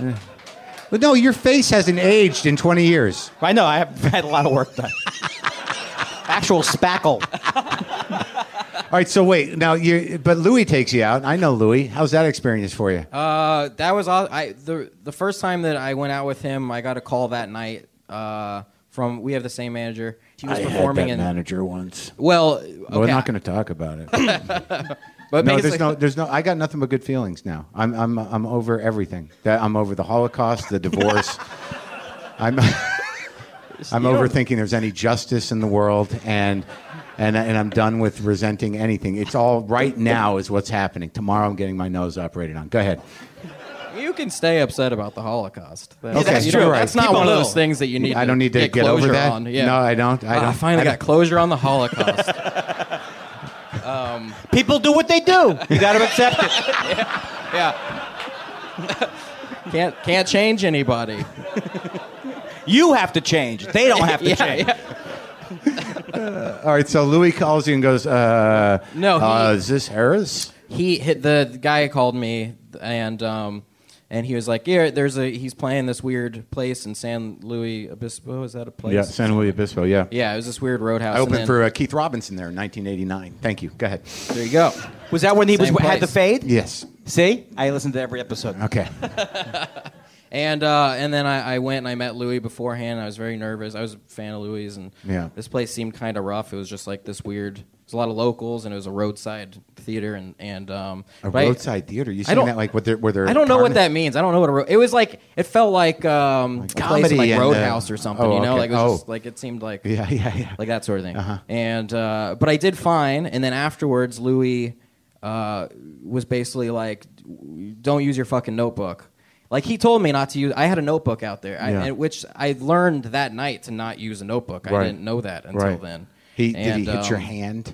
But no, your face hasn't aged in 20 years. I know. I have had a lot of work done. Actual spackle. All right, so wait now. You but Louis takes you out. I know Louis. How's that experience for you? Uh, that was all. I the the first time that I went out with him, I got a call that night. Uh, from we have the same manager. He was performing in. manager once. Well, okay. We're not going to talk about it. But no, there's no, there's no. I got nothing but good feelings now. I'm, I'm, I'm over everything. That I'm over the Holocaust, the divorce. I'm, I'm You over thinking there's any justice in the world, and, and, and I'm done with resenting anything. It's all right now is what's happening. Tomorrow I'm getting my nose operated on. Go ahead. you can stay upset about the Holocaust. That's, Okay, you true, right. That's not People one of those things that you need. To I don't need to get, get, over closure that. On. Yeah. No, I don't. I Ah, don't. I finally I got don't- closure on the Holocaust. People do what they do. You got to accept it. yeah. can't can't change anybody. You have to change. They don't have to Yeah, change. yeah. All right, so Louis calls you and goes, uh, No, he- uh, is this Harris? he hit the, the guy called me and um and he was like, "Yeah, there's a he's playing this weird place in San Luis Obispo. Is that a place? Yeah, San Luis Obispo, yeah. Yeah, it was this weird roadhouse. I and opened then- for uh, Keith Robinson there in 1989. Thank you. Go ahead. There you go. Was that when he was Same had the place. fade? Yes. See, I listened to every episode. Okay. And uh, and then I, I went and I met Louis beforehand. I was very nervous. I was a fan of Louis, and Yeah. this place seemed kind of rough. It was just like this weird. There's a lot of locals, and it was a roadside theater, and and um, A but I- roadside theater. You saying that like what they're, where they're I don't know what that means. I don't know what a ro- it was like. It felt like um, a place comedy like uh, Roadhouse or something. oh, you know, okay. like it was Oh. just, like it seemed like Yeah, yeah, yeah. like that sort of thing. Uh-huh. And uh, but I did fine. And then afterwards, Louis uh, was basically like, "Don't use your fucking notebook." Like he told me not to use. I had a notebook out there, I, Yeah. and- which I learned that night to not use a notebook. I didn't know that until Right. then. He, did he And, hit your um, hand?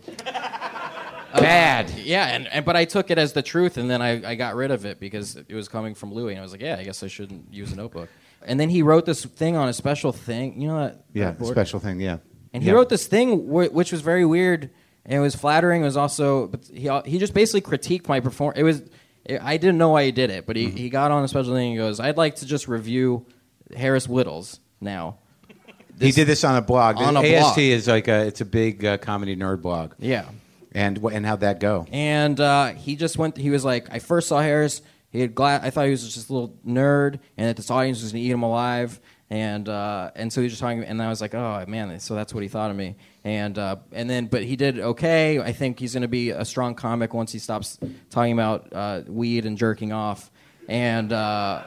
Bad. Yeah, and, and but I took it as the truth, and then I, I got rid of it because it was coming from Louis, and I was like, yeah, I guess I shouldn't use a notebook. And then he wrote this thing on a special thing, you know that? Yeah, that special thing, yeah. And he Yeah. wrote this thing wh- which was very weird and it was flattering. It was also, but he he just basically critiqued my performance. It was, it, I didn't know why he did it, but he, Mm-hmm. he got on a special thing and he goes, "I'd like to just review Harris Wittels now." he did this on a blog. On a AST blog. is like a, it's a big uh, comedy nerd blog. Yeah, And wh- and how'd that go? and uh, he just went. He was like, I first saw Harris. He had glad. I thought he was just a little nerd, and that this audience was gonna eat him alive. And uh, and so he was just talking, and I was like, oh man, so that's what he thought of me. And uh, and then, but he did okay. I think he's gonna be a strong comic once he stops talking about uh, weed and jerking off. And uh,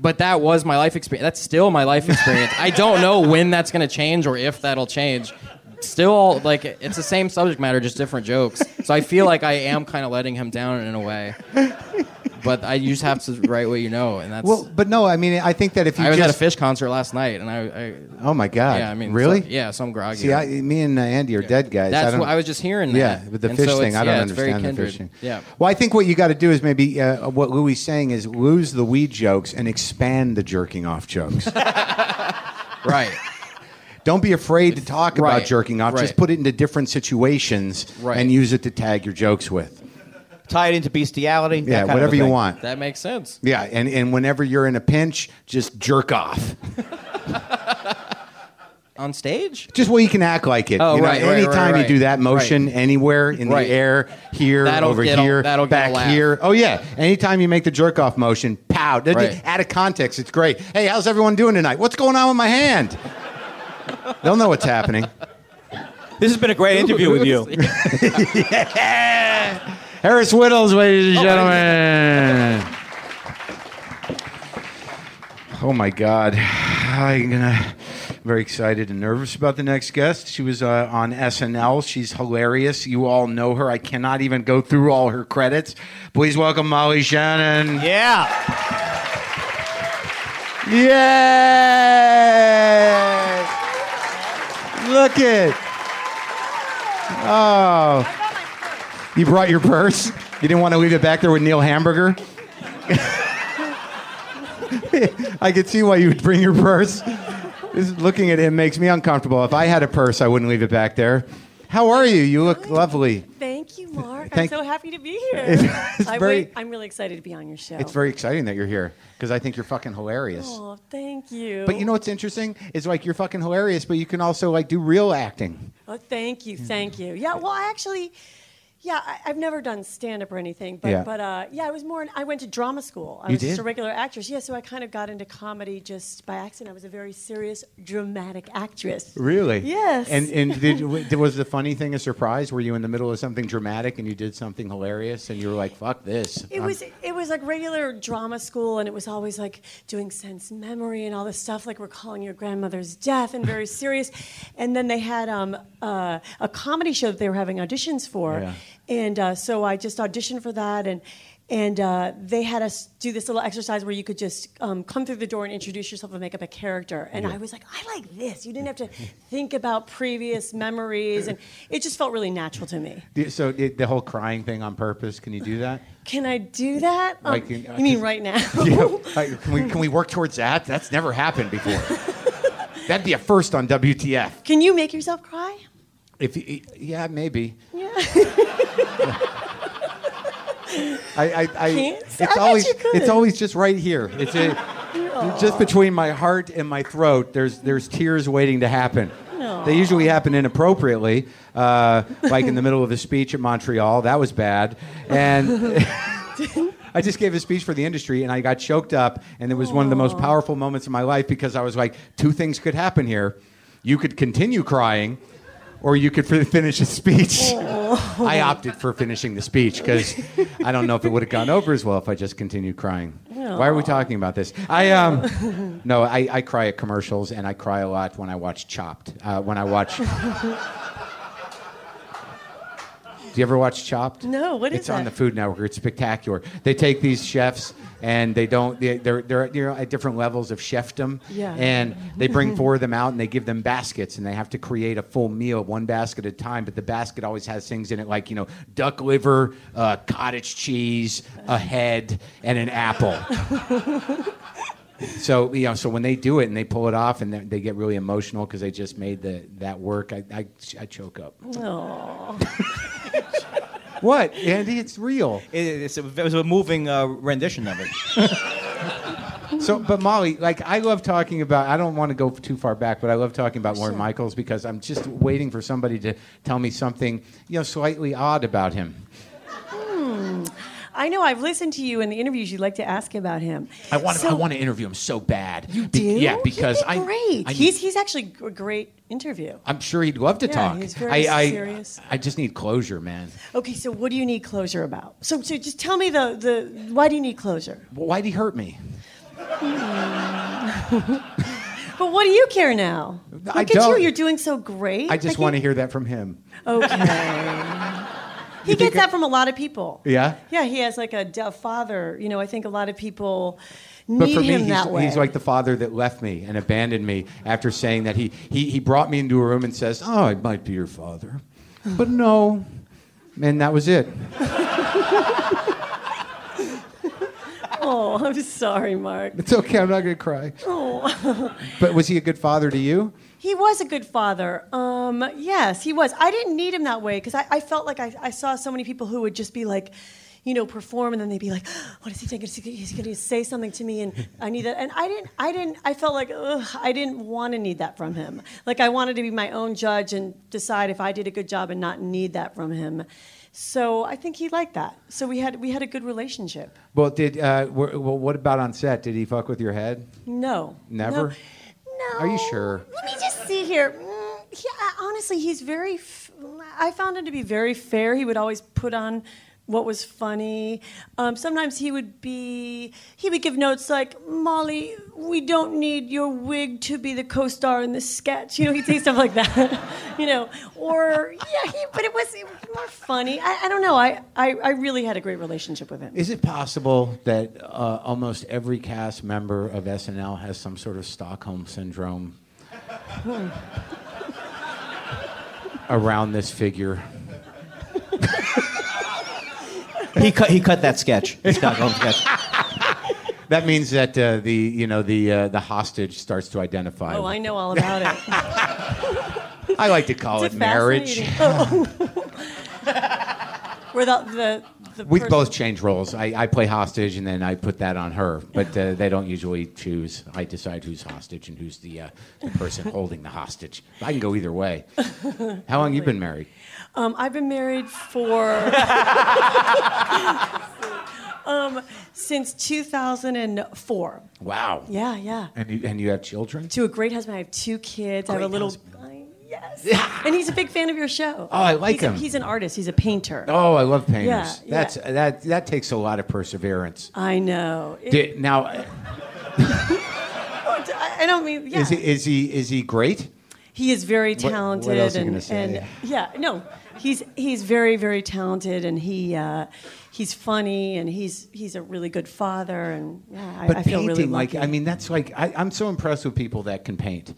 but that was my life experience. That's still my life experience. I don't know when that's gonna change or if that'll change. Still, like it's the same subject matter, just different jokes. So I feel like I am kind of letting him down in a way. But I you just have to write what you know, and that's. Well, but no, I mean, I think that if you I was just, at a Phish concert last night, and I, I oh my god, yeah, I mean, really? Yeah so- yeah, some groggy. See, I, me and uh, Andy are dead guys. I That's don't, what I was just hearing. That. Yeah, with the And Phish so thing, I don't yeah, understand the kindred. Phish thing. Yeah. Well, I think what you got to do is maybe uh, what Louis is saying is lose the weed jokes and expand the jerking off jokes. Right. don't be afraid to talk about jerking off. Just put it into different situations Right. and use it to tag your jokes with. Tie it into bestiality. that Yeah, kind whatever a you want. That makes sense. Yeah, and, and whenever you're in a pinch, just jerk off. On stage? Just well, you can act like it. Oh, you know, right, right, right, anytime you do that motion Right. anywhere in Right. the air, here, That'll over get a- here, that'll get a back laugh. here. Oh yeah. Anytime you make the jerk off motion, pow. That- Right. Out of context, it's great. Hey, how's everyone doing tonight? What's going on with my hand? They'll know what's happening. This has been a great interview with you. Harris Wittels, ladies Oh, and gentlemen. Oh my God, I'm gonna very excited and nervous about the next guest. She was uh, on SNL. She's hilarious. You all know her. I cannot even go through all her credits. Please welcome Molly Shannon. Yeah. Yay! Look it. Oh. You brought your purse? You didn't want to leave it back there with Neil Hamburger? I could see why you would bring your purse. This, looking at him makes me uncomfortable. If I had a purse, I wouldn't leave it back there. How are you? You look lovely. Thank you, Mark. Thank- I'm so happy to be here. It's I very- wait, I'm really excited to be on your show. It's very exciting that you're here because I think you're fucking hilarious. Oh, thank you. But you know what's interesting? Is like you're fucking hilarious, but you can also like do real acting. Oh, thank you, thank you. Yeah, well, I actually, yeah, I, I've never done stand up or anything, but Yeah. but uh, yeah, I was more. I went to drama school. I You was just a regular actress. Yeah, so I kind of got into comedy just by accident. I was a very serious, dramatic actress. Really? Yes. And and did, was the funny thing a surprise? Were you in the middle of something dramatic and you did something hilarious and you were like, "Fuck this"? It I'm- was it was like regular drama school, and it was always like doing sense memory and all this stuff, like recalling your grandmother's death and very serious. And then they had um, uh, a comedy show that they were having auditions for, Yeah. And uh, so I just auditioned for that, and and uh, they had us do this little exercise where you could just um, come through the door and introduce yourself and make up a character. And I was like, I like this. You didn't have to think about previous memories, and it just felt really natural to me. So the whole crying thing on purpose. Can you do that? Can I do that? Um, Like, in- you mean right now? yeah. Like, can we can we work towards that? That's never happened before. That'd be a first on WTF. Can you make yourself cry? If you, yeah, maybe. Yeah. I, I, I? I it's bet always it's always just right here. It's a, just between my heart and my throat. There's there's tears waiting to happen. They usually happen inappropriately, uh, like in the middle of a speech at Montreal. That was bad, and. I just gave a speech for the industry and I got choked up, and it was one of the most powerful moments of my life because I was like, two things could happen here. You could continue crying, or you could finish a speech. I opted for finishing the speech because I don't know if it would have gone over as well if I just continued crying. Why are we talking about this? I um, no, I, I cry at commercials and I cry a lot when I watch Chopped. Uh, when I watch. Do you ever watch Chopped? No, what is it? it's on that? the Food Network. It's spectacular. They take these chefs and they don't. They, they're they're you know at different levels of chefdom. Yeah. And they bring four of them out and they give them baskets and they have to create a full meal, one basket at a time. But the basket always has things in it like you know duck liver, uh, cottage cheese, a head, and an apple. So you know, so when they do it and they pull it off and they, they get really emotional because they just made the that work, I, I, I choke up. Aw. What, Andy? It's real. It, it's a, it was a moving uh, rendition of it. So, but Molly, like I love talking about. I don't want to go too far back, but I love talking about Lorne Michaels because I'm just waiting for somebody to tell me something, you know, slightly odd about him. I know. I've listened to you in the interviews. You'd like to ask about him. I want. So- I want to interview him so bad. You Be- do? yeah, because be I. great. I- he's he's actually a great interview. I'm sure he'd love to Yeah, talk. he's very I, I, serious. I just need closure, man. Okay, so what do you need closure about? So so just tell me the the why do you need closure? Why'd he hurt me? Hmm. But what do you care now? Look I at don't. you. You're doing so great. I just Like, want to hear that from him. Okay. he gets that from a lot of people. Yeah? Yeah, he has like a, a father. You know, I think a lot of people But need for me, he's, he's like the father that left me and abandoned me after saying that he, he, he brought me into a room and says, Oh, I might be your father. But no. And that was it. oh, I'm sorry, Mark. It's okay. I'm not going to cry. Oh. But was he a good father to you? He was a good father. Um, yes, he was. I didn't need him that way because I, I felt like I, I saw so many people who would just be like, you know, perform and then they'd be like, "What is he thinking? Is he, is going to say something to me?" And I need that. And I didn't. I didn't. I felt like ugh, I didn't want to need that from him. Like I wanted to be my own judge and decide if I did a good job and not need that from him. So I think he liked that. So we had we had a good relationship. Well, did uh, wh- well, what about on set? Did he fuck with your head? No. Never? No. No. Are you sure? Let me just see here. Mm, yeah, honestly, he's very. I found him to be very fair. He would always put on what was funny. Um, sometimes he would be. He would give notes like, "Molly, we don't need your wig to be the co-star in this sketch." You know, he'd say stuff like that. you know, or yeah, he, but it was, it was more funny. I, I don't know. I, I I really had a great relationship with him. Is it possible that uh, almost every cast member of SNL has some sort of Stockholm syndrome? around this figure. He cut. He cut that sketch. Stockholm sketch. That means that uh, the you know the uh, the hostage starts to identify. Oh, I know all about it. I like to call It's it marriage. fascinating. Where the the, the We person- both change roles. I, I play hostage, and then I put that on her. But uh, they don't usually choose. I decide who's hostage and who's the, uh, the person holding the hostage. I can go either way. How long you been married? Um, I've been married for um, since 2004. Wow. Yeah, yeah. And you, and you have children? To a great husband. I have two kids. I have a little. husband. I- yes. and he's a big fan of your show. Oh, I like he's a- him. he's an artist. He's a painter. Oh, I love painters. Yeah, yeah. That's that that takes a lot of perseverance. I know. It- Di- now, uh, I I don't mean. Yeah. is he is he is he great? He is very talented. what talented, else are you and, gonna say? and yeah, no, he's he's very very talented, and he uh, he's funny, and he's he's a really good father, and yeah, I, But I feel painting, really like. I mean, that's like I, I'm so impressed with people that can paint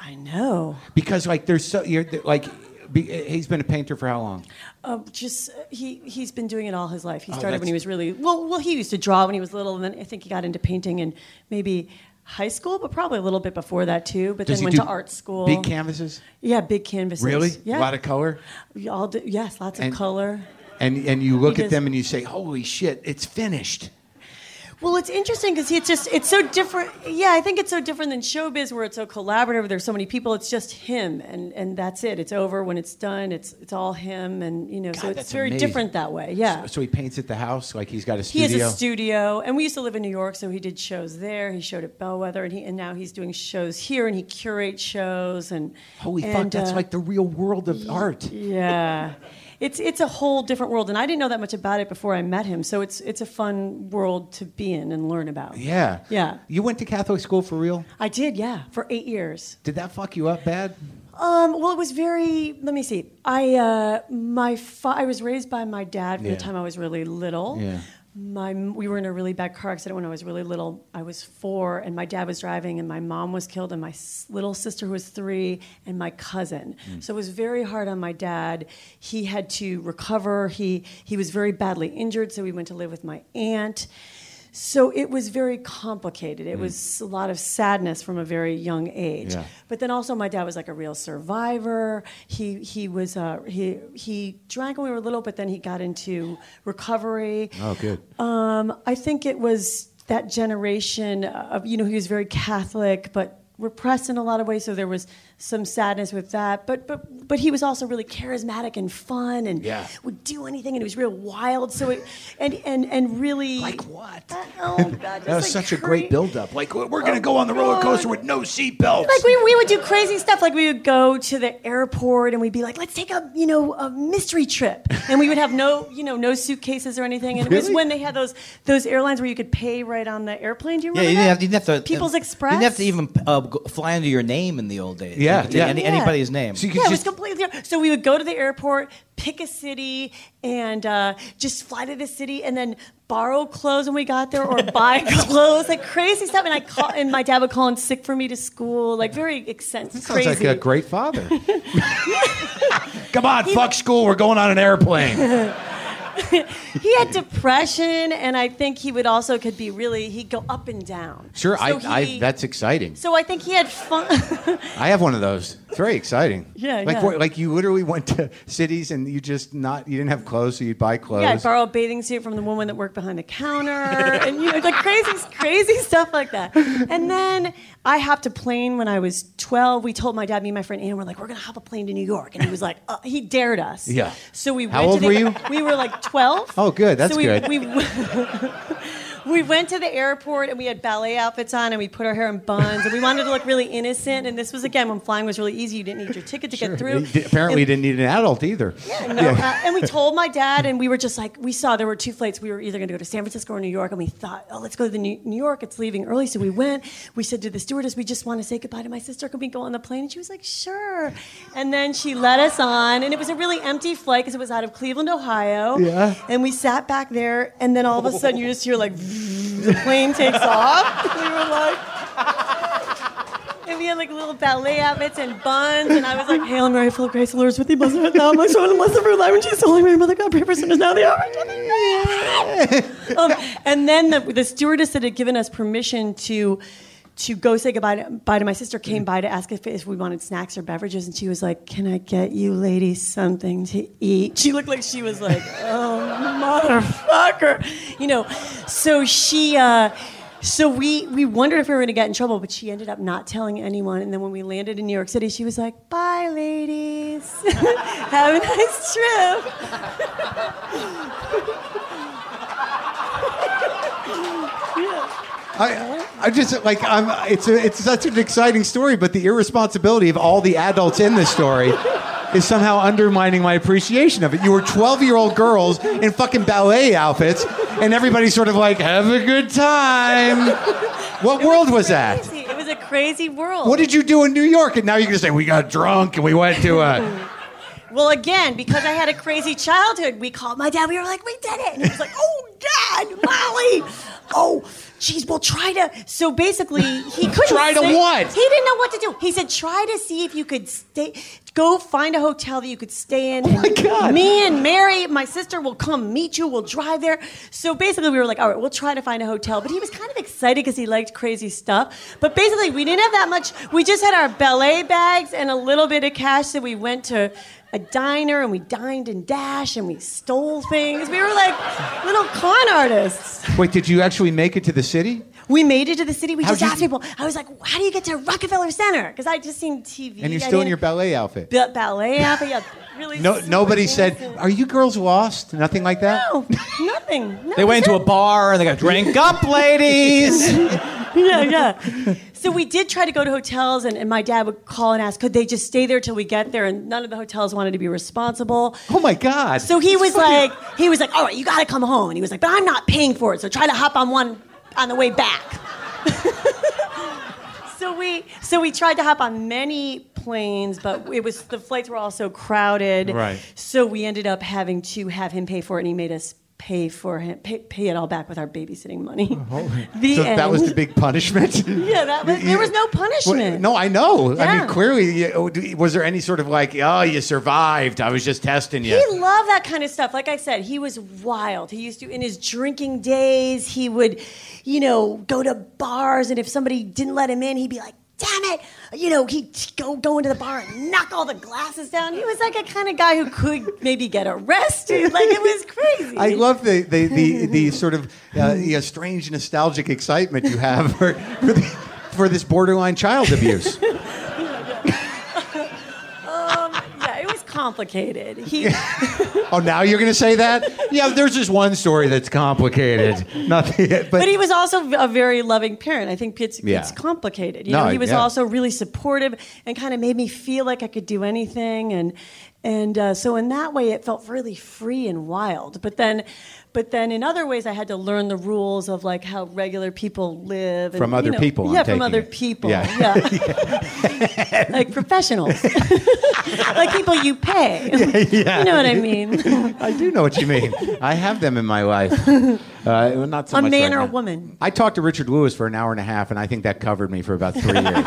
I know. because like there's so you're like be, he's been a painter for how long? Uh, just uh, he he's been doing it all his life. He Oh, started when he was really well. Well, he used to draw when he was little, and then I think he got into painting and maybe high school, but probably a little bit before that too. But Does then went to art school. Big canvases, Yeah, big canvases. really? Yeah. A lot of color. All do, yes, lots of color. And and you look He at does- them and you say, "Holy shit, it's finished." Well, it's interesting because it's just it's so different. Yeah, I think it's so different than showbiz where it's so collaborative. There's so many people. It's just him, and and that's it. It's over when it's done. It's it's all him, and you know, so it's very amazing. different that way. Yeah. So he paints at the house like he's got a studio. he has a studio, and we used to live in New York, so he did shows there. He showed at Bellwether, and he and now he's doing shows here, and he curates shows. And Holy fuck, and, that's uh, like the real world of art. yeah. It's it's a whole different world, and I didn't know that much about it before I met him. So it's it's a fun world to be in and learn about. Yeah. Yeah. You went to Catholic school for real? I did, yeah, for eight years. Did that fuck you up bad? Um, well, it was very. Let me see. I uh, my fa- I was raised by my dad from Yeah. the time I was really little. Yeah. My we were in a really bad car accident when I was really little. I was four, and my dad was driving, and my mom was killed, and my little sister who was three, and my cousin. Hmm. So it was very hard on my dad. He had to recover. He he was very badly injured, so we went to live with my aunt. So it was very complicated. It was a lot of sadness from a very young age. Yeah. But then also, my dad was like a real survivor. He he was uh, he he drank when we were little, but then he got into recovery. Oh, good. Um, I think it was that generation of you know he was very Catholic, but repressed in a lot of ways. So there was some sadness with that. But but but he was also really charismatic and fun and Yeah. would do anything, and he was real wild. So it and and and really Like what? Oh God, That was like such a cra- great buildup. Like we're going to go on the roller coaster with no seatbelts. like we, we would do crazy stuff like we would go to the airport and we'd be like let's take a you know a mystery trip and we would have no you know no suitcases or anything and it was when they had those those airlines where you could pay right on the airplane do you Yeah, you didn't, that? have, you didn't have to. People's uh, Express You didn't have to even uh, fly under your name in the old days. Yeah, You could yeah. Any, Yeah. anybody's name. So you could yeah, it was completely. So we would go to the airport, pick a city, and uh, just fly to the city, and then borrow clothes when we got there, or buy clothes, like crazy stuff. And I call, and my dad would call in sick for me to school, like very eccentric, sounds crazy. like a great father. Come on, fuck school. We're going on an airplane. he had depression, and I think he would also could be really he'd go up and down. Sure, So I, I that's exciting. So I think he had fun. I have one of those. It's very exciting. Yeah, like yeah. what- like you literally went to cities and you just not you didn't have clothes, so you'd buy clothes. yeah, I borrow a bathing suit from the woman that worked behind the counter, and you know, like crazy, crazy stuff like that. And then I hopped a plane when I was 12. We told my dad, me and my friend Ann, we're like, we're gonna hop a plane to New York, and he was like, uh, he dared us. Yeah. So we How went old to the, were you? We were like 12. Oh, good. That's so we, good. We, we went to the airport and we had ballet outfits on and we put our hair in buns and we wanted to look really innocent. And this was again when flying was really easy. You didn't need your ticket to get through. You di- Apparently, you didn't need an adult either. No, uh, and we told my dad, and we were just like, we saw there were two flights. We were either going to go to San Francisco or New York, and we thought, oh, let's go to the New, New York. It's leaving early, so we went. We said to the stewardess, we just want to say goodbye to my sister. Can we go on the plane? And she was like, sure. And then she let us on, and it was a really empty flight because it was out of Cleveland, Ohio. Yeah. And we sat back there, and then all of a sudden you just hear like, the plane takes off. we were like. And we had like little ballet outfits and buns, and I was like, "Hail Mary, full of grace, the Lord is with thee, blessed art thou amongst women, blessed the fruit of thy womb, Jesus, Holy Mary, Mother God, pray for sinners now, the hour of our death." um, And then the, the stewardess that had given us permission to to go say goodbye to, bye to my sister came by to ask if, if we wanted snacks or beverages, and she was like, "Can I get you ladies something to eat?" She looked like she was like, "Oh motherfucker," you know. So she. Uh, so we, we wondered if we were going to get in trouble, but she ended up not telling anyone. And then when we landed in New York City, she was like, "Bye, ladies. Have a nice trip." I, I just like I'm. It's a, it's such an exciting story, but the irresponsibility of all the adults in this story is somehow undermining my appreciation of it. You were 12 year old girls in fucking ballet outfits, and everybody's sort of like, "Have a good time." What world was that? It was a crazy world. What did you do in New York? And now you're gonna say we got drunk and we went to a. Well, again, because I had a crazy childhood, we called my dad. We were like, "We did it!" And he was like, "Oh, Dad, Molly, oh, geez, we'll try to." So basically, he couldn't Try to say- what? He didn't know what to do. He said, "Try to see if you could stay. Go find a hotel that you could stay in." Oh my God. Me and Mary, my sister, will come meet you. We'll drive there. So basically, we were like, "All right, we'll try to find a hotel." But he was kind of excited because he liked crazy stuff. But basically, we didn't have that much. We just had our ballet bags and a little bit of cash. So we went to a diner and we dined and dashed and we stole things. We were like little con artists. Wait, did you actually make it to the city? We made it to the city. We How'd just you- asked people. I was like, "How do you get to Rockefeller Center?" Because I just seen TV. And you're I still in didn't- your ballet outfit. Ba- ballet outfit. Yeah, really. No, super nobody said, "Are you girls lost?" Nothing like that. No, nothing. No, They went into a bar and they got drink up, ladies. yeah, yeah. So we did try to go to hotels, and, and my dad would call and ask, could they just stay there till we get there? And none of the hotels wanted to be responsible. Oh my God! So he was like, he was like, all right, you got to come home. And he was like, but I'm not paying for it, so try to hop on one on the way back. so we, so we tried to hop on many planes, but it was the flights were all so crowded. Right. So we ended up having to have him pay for it, and he made us pay for him, pay, pay it all back with our babysitting money. Oh, the so that was the big punishment. Yeah, that was, there was no punishment. Well, no, I know. I mean, clearly, oh, was there any sort of like, oh, you survived? I was just testing you. He loved that kind of stuff. Like I said, he was wild. He used to, in his drinking days, he would, you know, go to bars, and if somebody didn't let him in, he'd be like, "Damn it!" You know, he'd go go into the bar and knock all the glasses down. He was like a kind of guy who could maybe get arrested. Like it was crazy. I love the the the, the sort of uh, the, strange nostalgic excitement you have for for, the, for this borderline child abuse. Um, yeah, it was complicated. He. oh, now you're going to say that? Yeah, there's just one story that's complicated. Nothing, but, But he was also a very loving parent. I think it's, Yeah. it's complicated. You No, know, he was yeah. also really supportive and kind of made me feel like I could do anything. And and uh, so in that way, it felt really free and wild. But then, but then in other ways, I had to learn the rules of like how regular people live and, From you other know- people, I'm Yeah, from other it. people. Yeah. Yeah, like professionals, like people you pay. yeah. You know what I mean? I do know what you mean. I have them in my life. Uh, well, not so A man right or a woman? I talked to Richard Lewis for an hour and a half, and I think that covered me for about three years.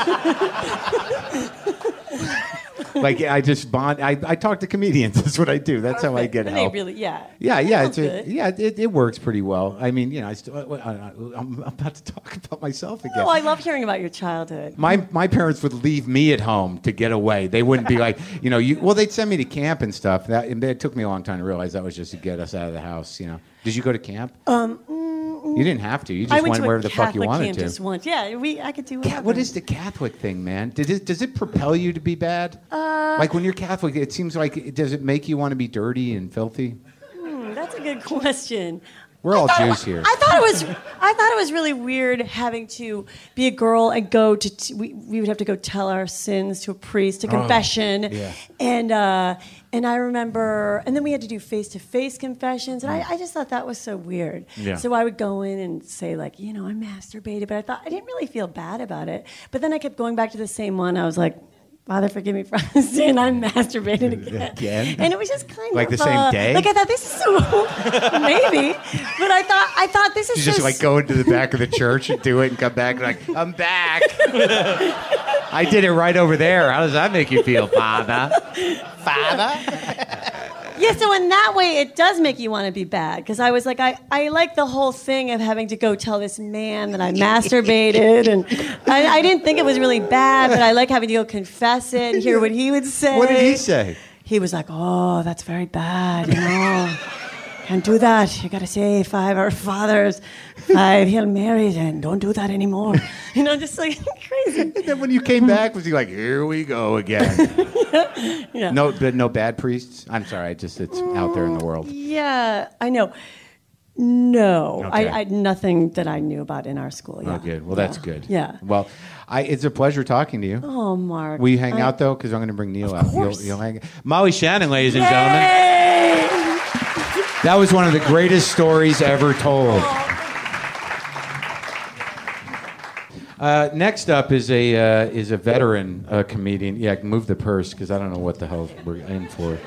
like I just bond. I, I talk to comedians. That's what I do. That's how I get And help. They really, yeah. yeah, yeah, it's a, yeah. It, it works pretty well. I mean, you know, I still, uh, uh, uh, I, I, I'm about to talk about myself again. Oh, I love hearing about your childhood. My my parents would leave me at home to get away. They wouldn't be like, you know, you. Well, they'd send me to camp and stuff. That and it took me a long time to realize that was just to get us out of the house. You know, did you go to camp? Um, mm, you didn't have to. You just I went, to wherever the Catholic fuck you wanted to. just once. Yeah, we I could do whatever. What is the Catholic thing, man? Did it, does it propel you to be bad? Uh, like when you're Catholic, it seems like does it make you want to be dirty and filthy? Hmm, That's a good question. We're all Jews here. I thought it was. I thought it was really weird having to be a girl and go to. T- we, we would have to go tell our sins to a priest, to confession, Oh, yeah. and uh, and I remember, and then we had to do face to face confessions, and I, mm. I just thought that was so weird. Yeah. So I would go in and say like, you know, I masturbated, but I thought I didn't really feel bad about it. But then I kept going back to the same one. I was like. Father, forgive me for sin. I masturbated again. Again? And it was just kind Like of like the same uh, day? Like I thought this is so maybe, but I thought I thought this is You just like go into the back of the church and do it and come back like I'm back. I did it right over there. How does that make you feel, Father? father? Yeah, so in that way, it does make you want to be bad. Because I was like, I, I like the whole thing of having to go tell this man that I masturbated. And I, I didn't think it was really bad, but I like having to go confess it and hear what he would say. What did he say? He was like, oh, that's very bad, you know. Can't do that. You gotta say five Our Fathers, five Hail Marys, and don't do that anymore. You know, just like crazy. And then when you came back, was he like, "Here we go again"? Yeah. No, but no bad priests. I'm sorry. I just it's out there in the world. Yeah, I know. No, Okay. I, I nothing that I knew about in our school. Yeah. Oh, good. Well, that's Yeah. good. Yeah. Well, I, it's a pleasure talking to you. Oh, Mark. Will you hang I- out though? Because I'm going to bring Neil out. You'll, you'll hang. Molly Shannon, ladies and gentlemen. That was one of the greatest stories ever told. Uh, next up is a uh, is a veteran uh, comedian. Yeah, move the purse because I don't know what the hell we're in for.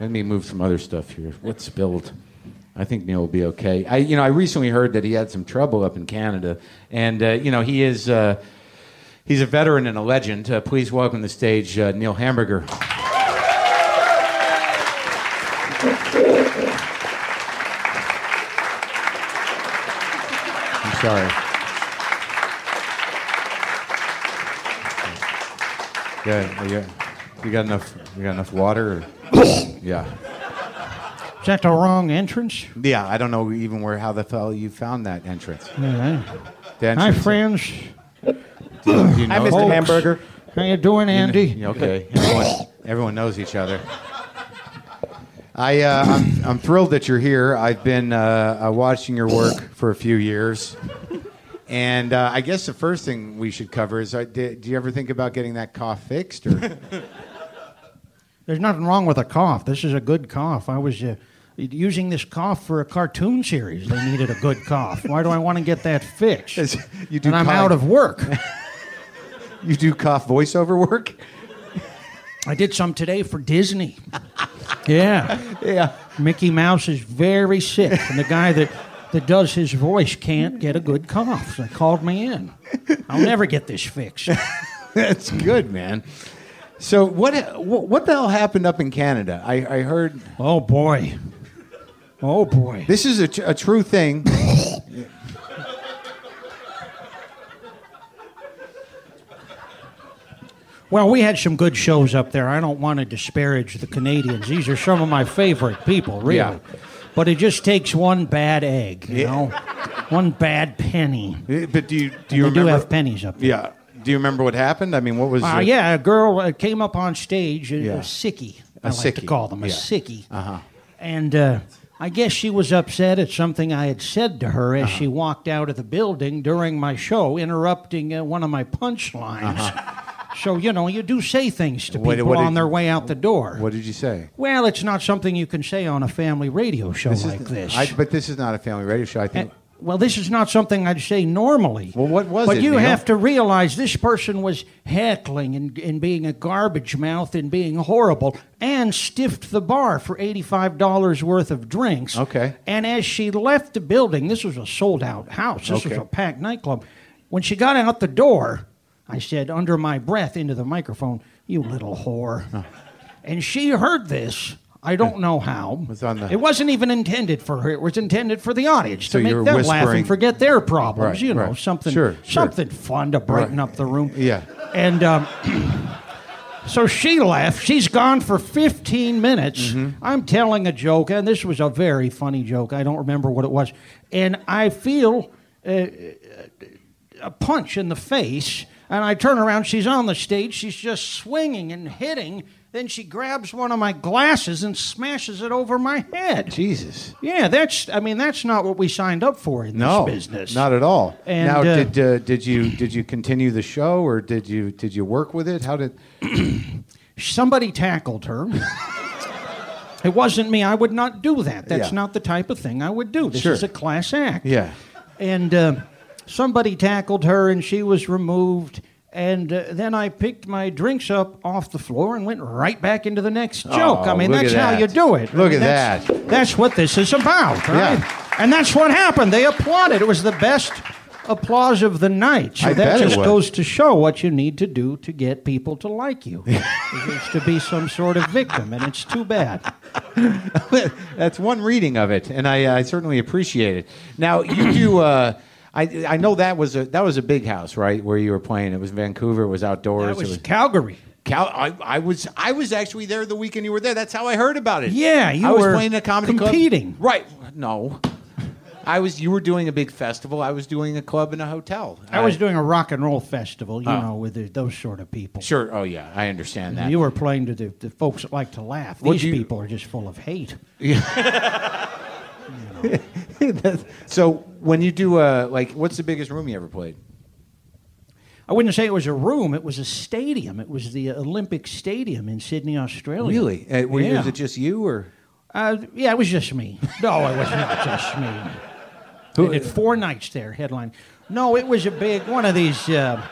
Let me move some other stuff here. What's spilled? I think Neil will be okay. I you know I recently heard that he had some trouble up in Canada, and uh, you know he is uh, he's a veteran and a legend. Uh, please welcome the stage Neil Hamburger. I'm sorry. Yeah, you, you got enough. You got enough water? Or? yeah, Is that the wrong entrance? yeah. I don't know even where how the hell you found that entrance. Yeah. The Hi, friends. Do you, do you know Hi, Mr. Folks. Hamburger. How you doing, Andy? Yeah, Okay, everyone, everyone knows each other. I, uh, I'm, I'm thrilled that you're here. I've been uh, uh, watching your work for a few years. And uh, I guess the first thing we should cover is uh, did, do you ever think about getting that cough fixed? Or? There's nothing wrong with a cough. This is a good cough. I was uh, using this cough for a cartoon series. They needed a good cough. Why do I want to get that fixed? you do and I'm cough- out of work. You do cough voiceover work? I did some today for Disney. Yeah. Yeah. Mickey Mouse is very sick, and the guy that, that does his voice can't get a good cough. So they called me in. I'll never get this fixed. That's good, man. So what what what the hell happened up in Canada? I, I heard Oh, boy. Oh, boy. this is a, tr- a true thing. Well, we had some good shows up there. I don't want to disparage the Canadians. These are some of my favorite people, really. Yeah. But it just takes one bad egg, you Yeah. know, one bad penny. But do you do And you they do remember? have pennies up there. yeah. Do you remember what happened? I mean, what was? Uh, the- yeah, a girl uh, came up on stage, Yeah. a sickie, A I like to call them, a yeah. sickie. Uh-huh. And uh, I guess she was upset at something I had said to her as Uh-huh. she walked out of the building during my show, interrupting uh, one of my punchlines. So, you know, you do say things to. What- people what did on their way out the door. What did you say? Well, it's not something you can say on a family radio show This like is, this. I, but this is not a family radio show. I think. Uh, well, this is not something I'd say normally. Well, what was but it, you Neil? have to realize this person was heckling and, and being a garbage mouth and being horrible and stiffed the bar for $85 worth of drinks. Okay. And as she left the building, this was a sold out house, this was a packed nightclub. When she got out the door, I said under my breath into the microphone, You little whore. And she heard this. I don't know how. Was on the- It wasn't even intended for her. It was intended for the audience So to make them laugh and forget their problems. Right, you know, right. something Sure, sure. something fun to brighten Right. up the room. Yeah. And um, so she left. She's gone for 15 minutes. Mm-hmm. I'm telling a joke, and this was a very funny joke. I don't remember what it was. And I feel uh, a punch in the face, and I turn around. She's on the stage. She's just swinging and hitting. Then she grabs one of my glasses and smashes it over my head. Jesus. Yeah, that's. I mean, that's not what we signed up for in No, this business. not at all. And, now, uh, did uh, did you did you continue the show or did you did you work with it? How did? somebody tackled her. it wasn't me. I would not do that. That's Yeah. not the type of thing I would do. This Sure. is a class act. Yeah. And uh, somebody tackled her, and she was removed. And uh, then I picked my drinks up off the floor and went right back into the next joke. I mean, Oh, that's at how that. you do it. I Look mean, at that's, that. That's what this is about, right? Yeah. And that's what happened. They applauded. It was the best applause of the night. So I that bet it just goes to show what you need to do to get people to like you. is to be some sort of victim, and it's too bad. That's one reading of it, and I, I certainly appreciate it. Now you do. Uh, I I know that was a that was a big house, right? Where you were playing. It was Vancouver. It was outdoors. That was, it was Calgary. Cal. I, I was I was actually there the weekend you were there. That's how I heard about it. Yeah, you I was were playing a comedy competing. club. Right? No. I was. You were doing a big festival. I was doing a club in a hotel. I was doing a rock and roll festival, you Oh. know, with the, those sort of people. Sure. Oh yeah, I understand that. You were playing to the, the folks that like to laugh. These you- people are just full of hate. so when you do uh like, what's the biggest room you ever played? I wouldn't say it was a room; it was a stadium. It was the Olympic Stadium in Sydney, Australia. Really? Uh, were Yeah. Was it just you or? Uh, yeah, it was just me. No, it was not just me. Who- did four nights there, headline. No, it was a big one of these, uh,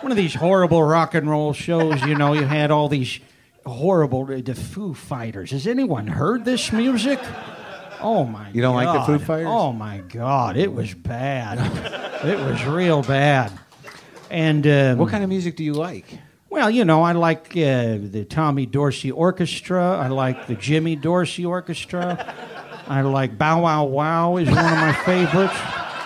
one of these horrible rock and roll shows. You know, you had all these horrible the Foo Fighters. Has anyone heard this music? Oh my! You don't like the Foo God. Fighters? Oh my God! It was bad. it was real bad. And um, What kind of music do you like? well, you know, I like uh, the Tommy Dorsey Orchestra. I like the Jimmy Dorsey Orchestra. I like Bow Wow Wow is one of my favorites.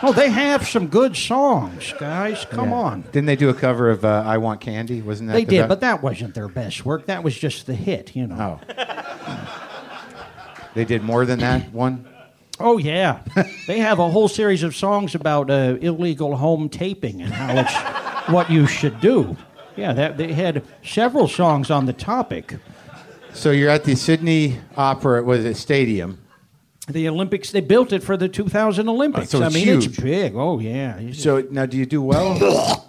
Oh, they have some good songs, guys. Come Yeah. on. Didn't they do a cover of uh, "I Want Candy"? Wasn't that They the did, but that wasn't their best work. That was just the hit, you know. oh, they did more than that one. Oh, yeah. they have a whole series of songs about uh, illegal home taping and how it's what you should do. Yeah, that, they had several songs on the topic. So you're at the Sydney Opera, was it Stadium? The Olympics, they built it for the 2000 Olympics. Oh, so I mean, it's big. Oh, yeah. So now, do you do well?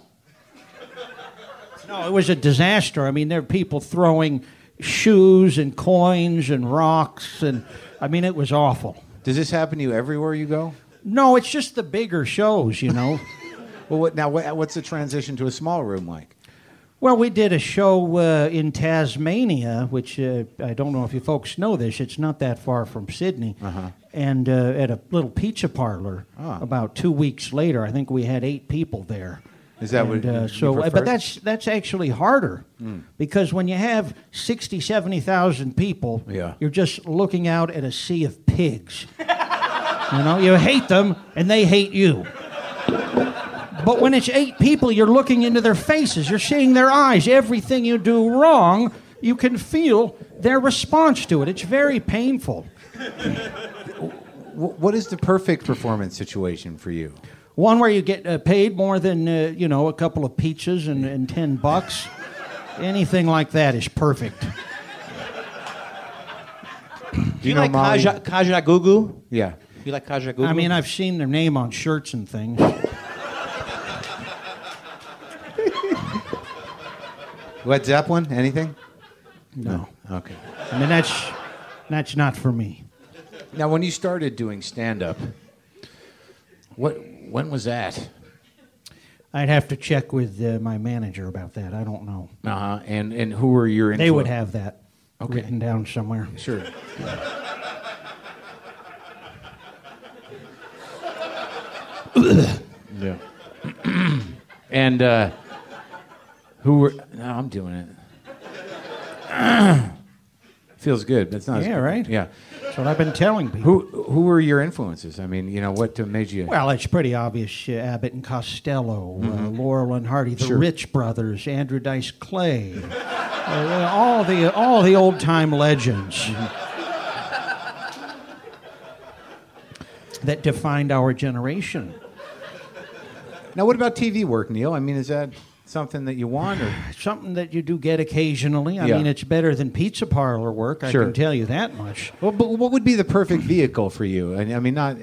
No, it was a disaster. I mean, there are people throwing shoes and coins and rocks, and I mean, it was awful. Does this happen to you everywhere you go? No, it's just the bigger shows, you know. Well, what, now what, what's the transition to a small room like? well, we did a show uh, in Tasmania, which uh, I don't know if you folks know this. It's not that far from Sydney. Uh-huh. And uh, at a little pizza parlor, Ah. about two weeks later, I think we had eight people there. Is that what And, uh, so? prefer? But that's that's actually harder because when you have 60, 70,000 people, Yeah. you're just looking out at a sea of pigs. you know, you hate them and they hate you. But when it's eight people, you're looking into their faces, you're seeing their eyes. Everything you do wrong, you can feel their response to it. It's very painful. What is the perfect performance situation for you? One where you get uh, paid more than uh, you know a couple of pizzas and, and ten bucks. Anything like that is perfect. Do you, like Molly? Kaja, Kajagoogoo? Yeah. You like Kajagoogoo? I mean, I've seen their name on shirts and things. Led Zeppelin? Anything? No, Okay. I mean that's that's not for me. Now, when you started doing stand up, what when was that? I'd have to check with uh, my manager about that. I don't know. Uh huh. And and who were your They would have that Okay. written down somewhere. Sure. yeah. and uh, who were? No, I'm doing it. Feels good. That's not. as Yeah, good. right? Yeah. That's what I've been telling people. Who who were your influences? I mean, you know, what made you? Well, it's pretty obvious. Uh, Abbott and Costello, uh, Laurel and Hardy, the Mm-hmm. Sure. Ritz Brothers, Andrew Dice Clay, uh, all the all the old time legends Mm-hmm. that defined our generation. now, what about TV work, Neil? I mean, is that something that you want, or Something that you do get occasionally. I Yeah. mean, it's better than pizza parlor work. I Sure. can tell you that much. well, but what would be the perfect vehicle for you? I I mean, not.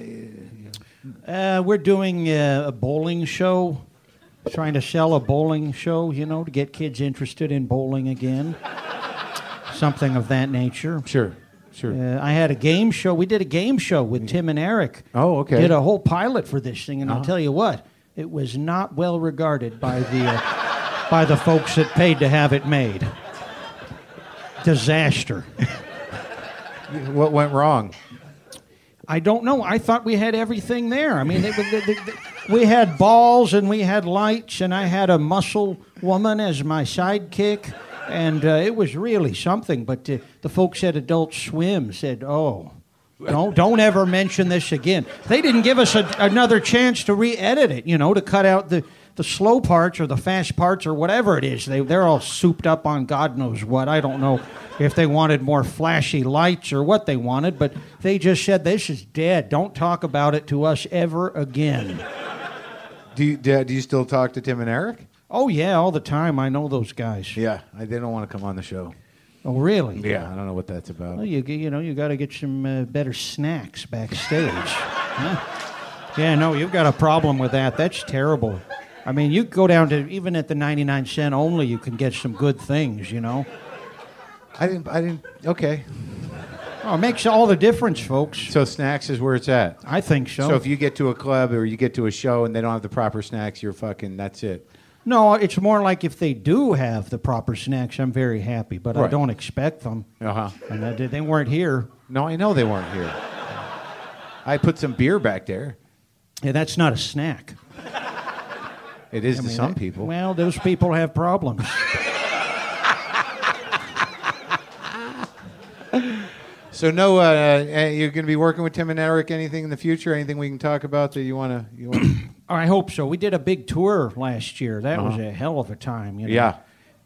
Uh, we're doing uh, a bowling show, trying to sell a bowling show, you know, to get kids interested in bowling again. Something of that nature. Sure. Sure. Uh, I had a game show. We did a game show with Tim and Eric. Oh, okay. Did a whole pilot for this thing, and Uh-huh. I'll tell you what, it was not well regarded by the uh, by the folks that paid to have it made. Disaster. What went wrong? I don't know. I thought we had everything there. I mean, it, we had balls and we had lights, and I had a muscle woman as my sidekick, and uh, it was really something. But uh, the folks at Adult Swim said, "Oh." Don't don't ever mention this again. They didn't give us a, another chance to re-edit it, you know, to cut out the, the slow parts or the fast parts or whatever it is. They they're all souped up on God knows what. I don't know if they wanted more flashy lights or what they wanted, but they just said this is dead. Don't talk about it to us ever again. Do you, do do you still talk to Tim and Eric? Oh yeah, all the time. I know those guys. Yeah, I, they don't want to come on the show. Oh really? Yeah, I don't know what that's about. Well, you you know you got to get some uh, better snacks backstage. huh? Yeah, no, you've got a problem with that. That's terrible. I mean, you go down to even at the 99 cent only, you can get some good things. You know. I didn't. I didn't. Okay. Oh, it makes all the difference, folks. So snacks is where it's at. I think so. So if you get to a club or you get to a show and they don't have the proper snacks, you're fucking. That's it. no, it's more like if they do have the proper snacks, I'm very happy, but I don't expect them. Uh huh. And I they weren't here. No, I know they weren't here. I put some beer back there. Yeah, that's not a snack. It is I to mean, some people. Well, those people have problems. So no, uh, uh, you're going to be working with Tim and Eric. Anything in the future? Anything we can talk about that you want to? You wanna... I hope so. We did a big tour last year. That was a hell of a time. You know? Uh-huh.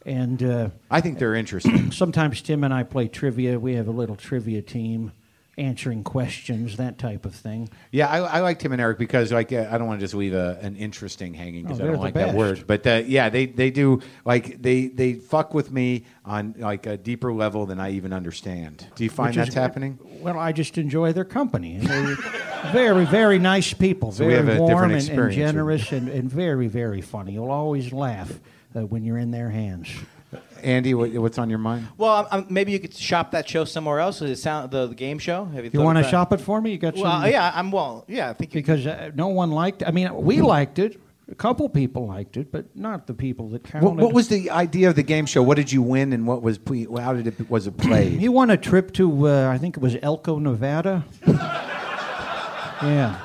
Yeah. And uh, I think they're interesting. sometimes Tim and I play trivia. We have a little trivia team answering questions, that type of thing. Yeah, I, I like Tim and Eric because like uh, I don't want to just leave a, an interesting hanging because Oh, I they're don't the like that best. word. But uh, yeah, they they do like they they fuck with me on like a deeper level than I even understand. Do you find which is- that's happening? Well, I just enjoy their company. And they're very, very nice people. So we very have a warm different and, and experience. generous and, and very, very funny. You'll always laugh uh, when you're in their hands. Andy, what, what's on your mind? Well, um, maybe you could shop that show somewhere else. Does it sound the, the game show? Have You thought want to shop it for me? You got some? Well, yeah, I'm well. Yeah, I think you because uh, no one liked. I mean, we liked it. A couple people liked it, but not the people that counted. What, what was the idea of the game show? What did you win, and what was how did it was it played? He won a trip to, uh, I think it was Elko, Nevada. yeah.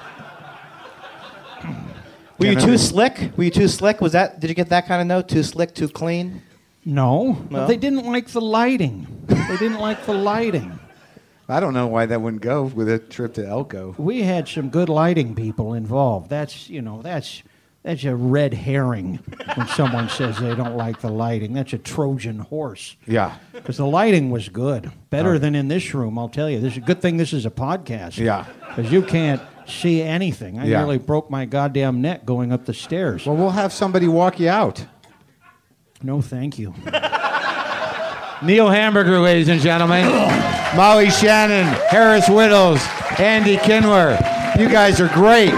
Were you too slick? Were you too slick? Was that? Did you get that kind of note? Too slick, too clean? No, No? they didn't like the lighting. they didn't like the lighting. I don't know why that wouldn't go with a trip to Elko. We had some good lighting people involved. That's, you know, that's that's a red herring when someone says they don't like the lighting. That's a Trojan horse. Yeah, Because the lighting was good, better than in this room. I'll tell you. This is a good thing. This is a podcast. Yeah. Because you can't see anything. I Yeah. nearly broke my goddamn neck going up the stairs. well, we'll have somebody walk you out. No, thank you. Neil Hamburger, ladies and gentlemen. Molly Shannon, Harris Wittels, Andy Kindler. You guys are great.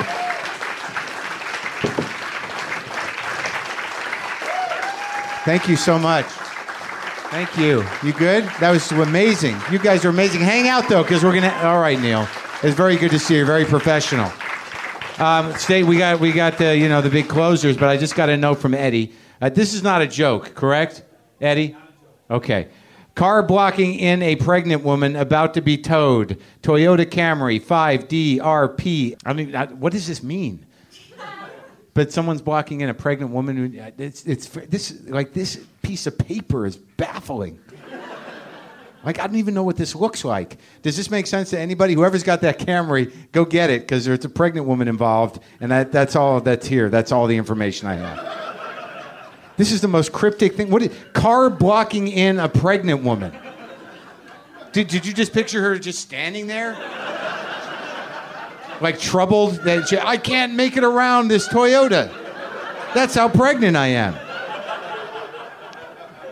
Thank you so much. Thank you. You good? That was amazing. You guys are amazing. Hang out though, because we're gonna. All right, Neil. It's very good to see you. Very professional. Um, stay. We got we got the you know the big closers, but I just got a note from Eddie. Uh, this is not a joke, correct, Eddie? Okay. Car blocking in a pregnant woman about to be towed. Toyota Camry 5DRP. I mean, what does this mean? But someone's blocking in a pregnant woman. who- uh, It's, it's this like this piece of paper is baffling. Like I don't even know what this looks like. Does this make sense to anybody? Whoever's got that Camry, go get it because there's a pregnant woman involved, and that, that's all that's here. That's all the information I have. This is the most cryptic thing. What is, car blocking in a pregnant woman? Did, did you just picture her just standing there? Like troubled that she, I can't make it around this Toyota. That's how pregnant I am.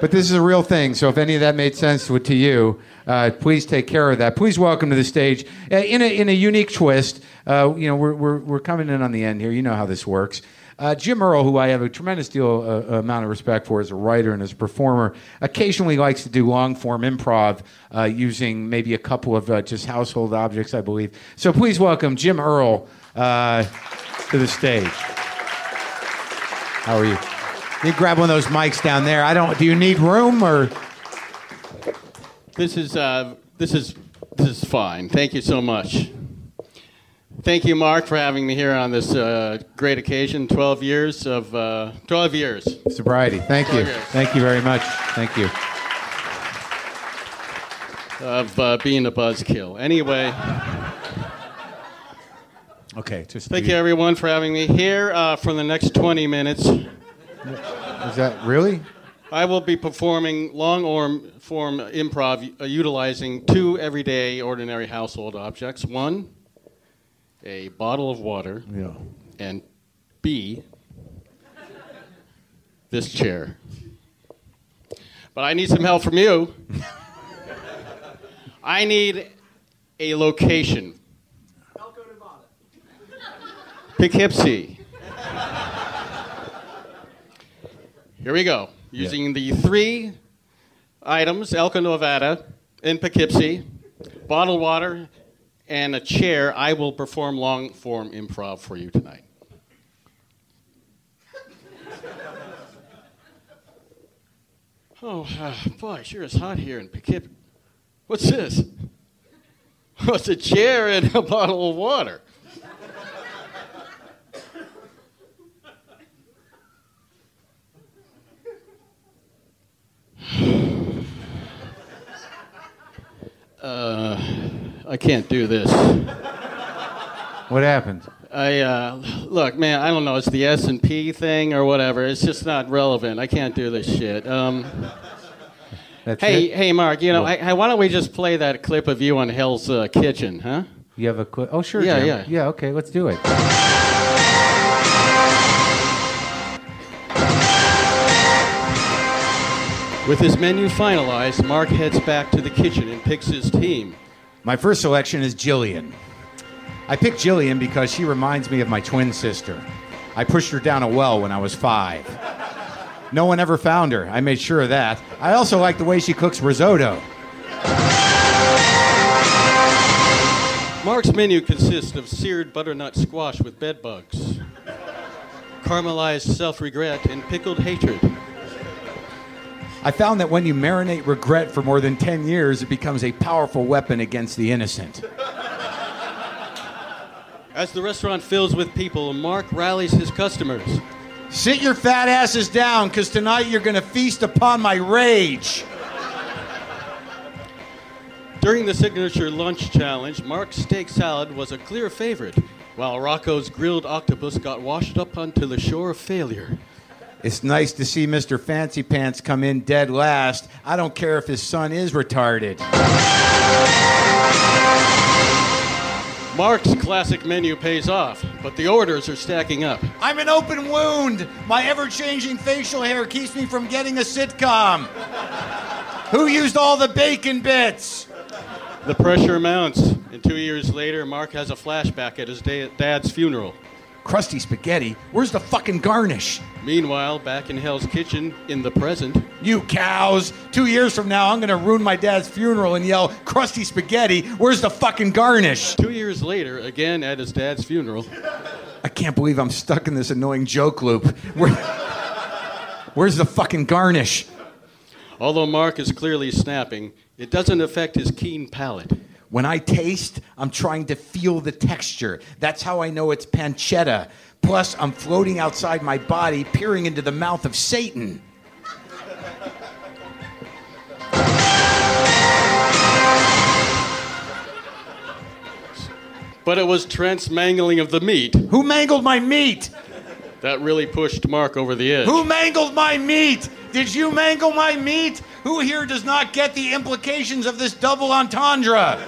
But this is a real thing, so if any of that made sense to, you, uh, please take care of that. Please welcome to the stage, uh, in, a, in a unique twist, uh, you know, we're, we're, we're coming in on the end here. You know how this works. Uh, Jim Earl, who I have a tremendous deal uh, amount of respect for as a writer and as a performer, occasionally likes to do long form improv uh, using maybe a couple of uh, just household objects, I believe. So please welcome Jim Earl uh, to the stage. How are you? You grab one of those mics down there. I don't. Do you need room or? This is uh, this is this is fine. Thank you so much. Thank you, Mark, for having me here on this uh, great occasion. 12 years of, uh, 12 years. Sobriety. Thank you. Okay. Thank you very much. Thank you. of uh, being a buzzkill. Anyway, Okay, just thank you everyone for having me here uh, for the next 20 minutes. Is that really? I will be performing long orm- form improv uh, utilizing two everyday ordinary household objects. One, a bottle of water, Yeah. and B, this chair. But I need some help from you. I need a location. Elko, Nevada. Poughkeepsie. Here we go. Using the three items Elko, Nevada, in Poughkeepsie, bottled water, and a chair, I will perform long form improv for you tonight. Oh, uh, boy, sure is hot here in Poughkeepsie. What's this? What's a chair and a bottle of water? Uh, I can't do this. What happened? I uh, look, man. I don't know. It's the S and P thing or whatever. It's just not relevant. I can't do this shit. Um, That's hey, it? hey, Mark. You know, I, I, why don't we just play that clip of you on Hell's uh, Kitchen, huh? You have a quick. Oh, sure. Yeah, Jim. yeah. Yeah. Okay, let's do it. With his menu finalized, Mark heads back to the kitchen and picks his team. My first selection is Jillian. I picked Jillian because she reminds me of my twin sister. I pushed her down a well when I was five. No one ever found her. I made sure of that. I also like the way she cooks risotto. Mark's menu consists of seared butternut squash with bed bugs, caramelized self regret, and pickled hatred. I found that when you marinate regret for more than 10 years, it becomes a powerful weapon against the innocent. As the restaurant fills with people, Mark rallies his customers. Sit your fat asses down, because tonight you're going to feast upon my rage. During the signature lunch challenge, Mark's steak salad was a clear favorite, while Rocco's grilled octopus got washed up onto the shore of failure. It's nice to see Mr. Fancy Pants come in dead last. I don't care if his son is retarded. Mark's classic menu pays off, but the orders are stacking up. I'm an open wound. My ever changing facial hair keeps me from getting a sitcom. Who used all the bacon bits? The pressure mounts, and two years later, Mark has a flashback at his da- dad's funeral. Crusty spaghetti. Where's the fucking garnish? Meanwhile, back in Hell's Kitchen, in the present, You cows. Two years from now, I'm to ruin my dad's funeral and yell, Crusty spaghetti. Where's the fucking garnish? two years later, again at his dad's funeral, I can't believe I'm stuck in this annoying joke loop. Where, where's the fucking garnish? although Mark is clearly snapping, it doesn't affect his keen palate. When I taste, I'm trying to feel the texture. That's how I know it's pancetta. Plus, I'm floating outside my body, peering into the mouth of Satan. But it was Trent's mangling of the meat Who mangled my meat? that really pushed Mark over the edge. Who mangled my meat? Did you mangle my meat? Who here does not get the implications of this double entendre?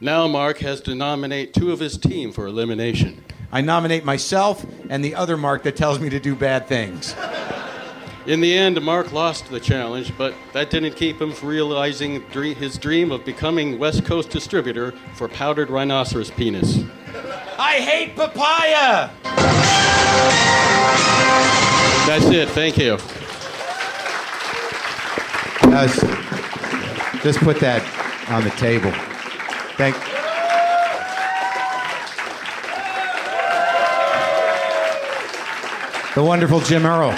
Now Mark has to nominate two of his team for elimination. I nominate myself and the other Mark that tells me to do bad things. In the end, Mark lost the challenge, but that didn't keep him from realizing his dream of becoming West Coast distributor for powdered rhinoceros penis. I hate papaya! That's it. Thank you. just put that on the table. Thank. The wonderful Jim Earl.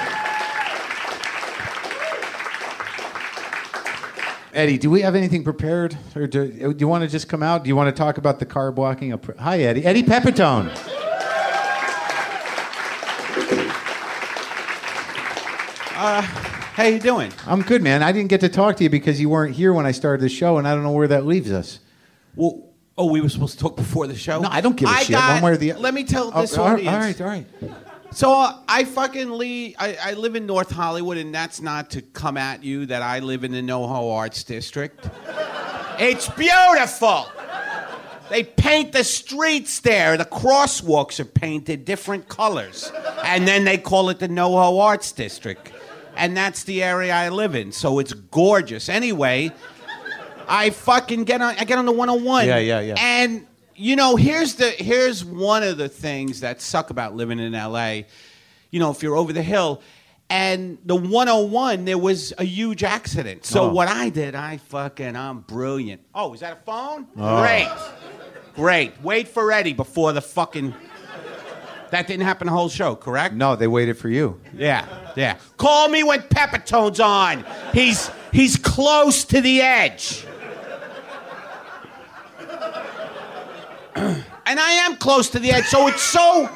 Eddie, do we have anything prepared, or do, do you want to just come out? Do you want to talk about the car blocking? A Hi, Eddie. Eddie Pepitone. Uh, how you doing? I'm good, man. I didn't get to talk to you because you weren't here when I started the show, and I don't know where that leaves us. Well, oh, we were supposed to talk before the show. No, I don't give a I shit, got- one way or the- other. Let me tell Oh, this right, audience. all right, all right. So uh, I fucking leave. I, I live in North Hollywood, and that's not to come at you that I live in the NoHo Arts District. it's beautiful. They paint the streets there. The crosswalks are painted different colors, and then they call it the NoHo Arts District, and that's the area I live in. So it's gorgeous. Anyway, I fucking get on. I get on the 101. Yeah, yeah, yeah. And you know, here's the here's one of the things that suck about living in LA. You know, if you're over the hill, and the 101, there was a huge accident. So Oh. what I did, I fucking, I'm brilliant. Oh, is that a phone? Oh. Great, great. Wait for Eddie before the fucking. That didn't happen the whole show, correct? No, they waited for you. Yeah, yeah. Call me when Pepitone's on. He's he's close to the edge. and I am close to the edge, so it's so.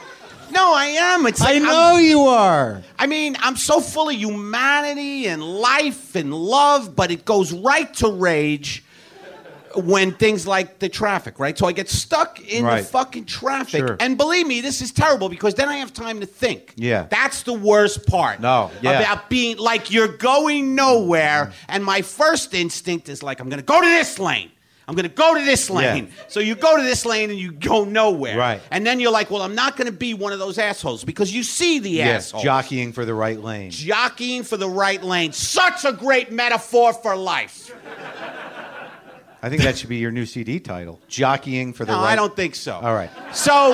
No, I am. It's like I I'm- know you are. I mean, I'm so full of humanity and life and love, but it goes right to rage when things like the traffic, right? So I get stuck in Right. the fucking traffic. Sure. And believe me, this is terrible because then I have time to think. Yeah. That's the worst part. No, yeah. About being like you're going nowhere, and my first instinct is like, I'm gonna go to this lane. I'm gonna go to this lane. So you go to this lane and you go nowhere. Right. And then you're like, well, I'm not gonna be one of those assholes because you see the assholes jockeying for the right lane. jockeying for the right lane. Such a great metaphor for life. I think that should be your new CD title. Jockeying for the No, right. I don't think so. All right. So,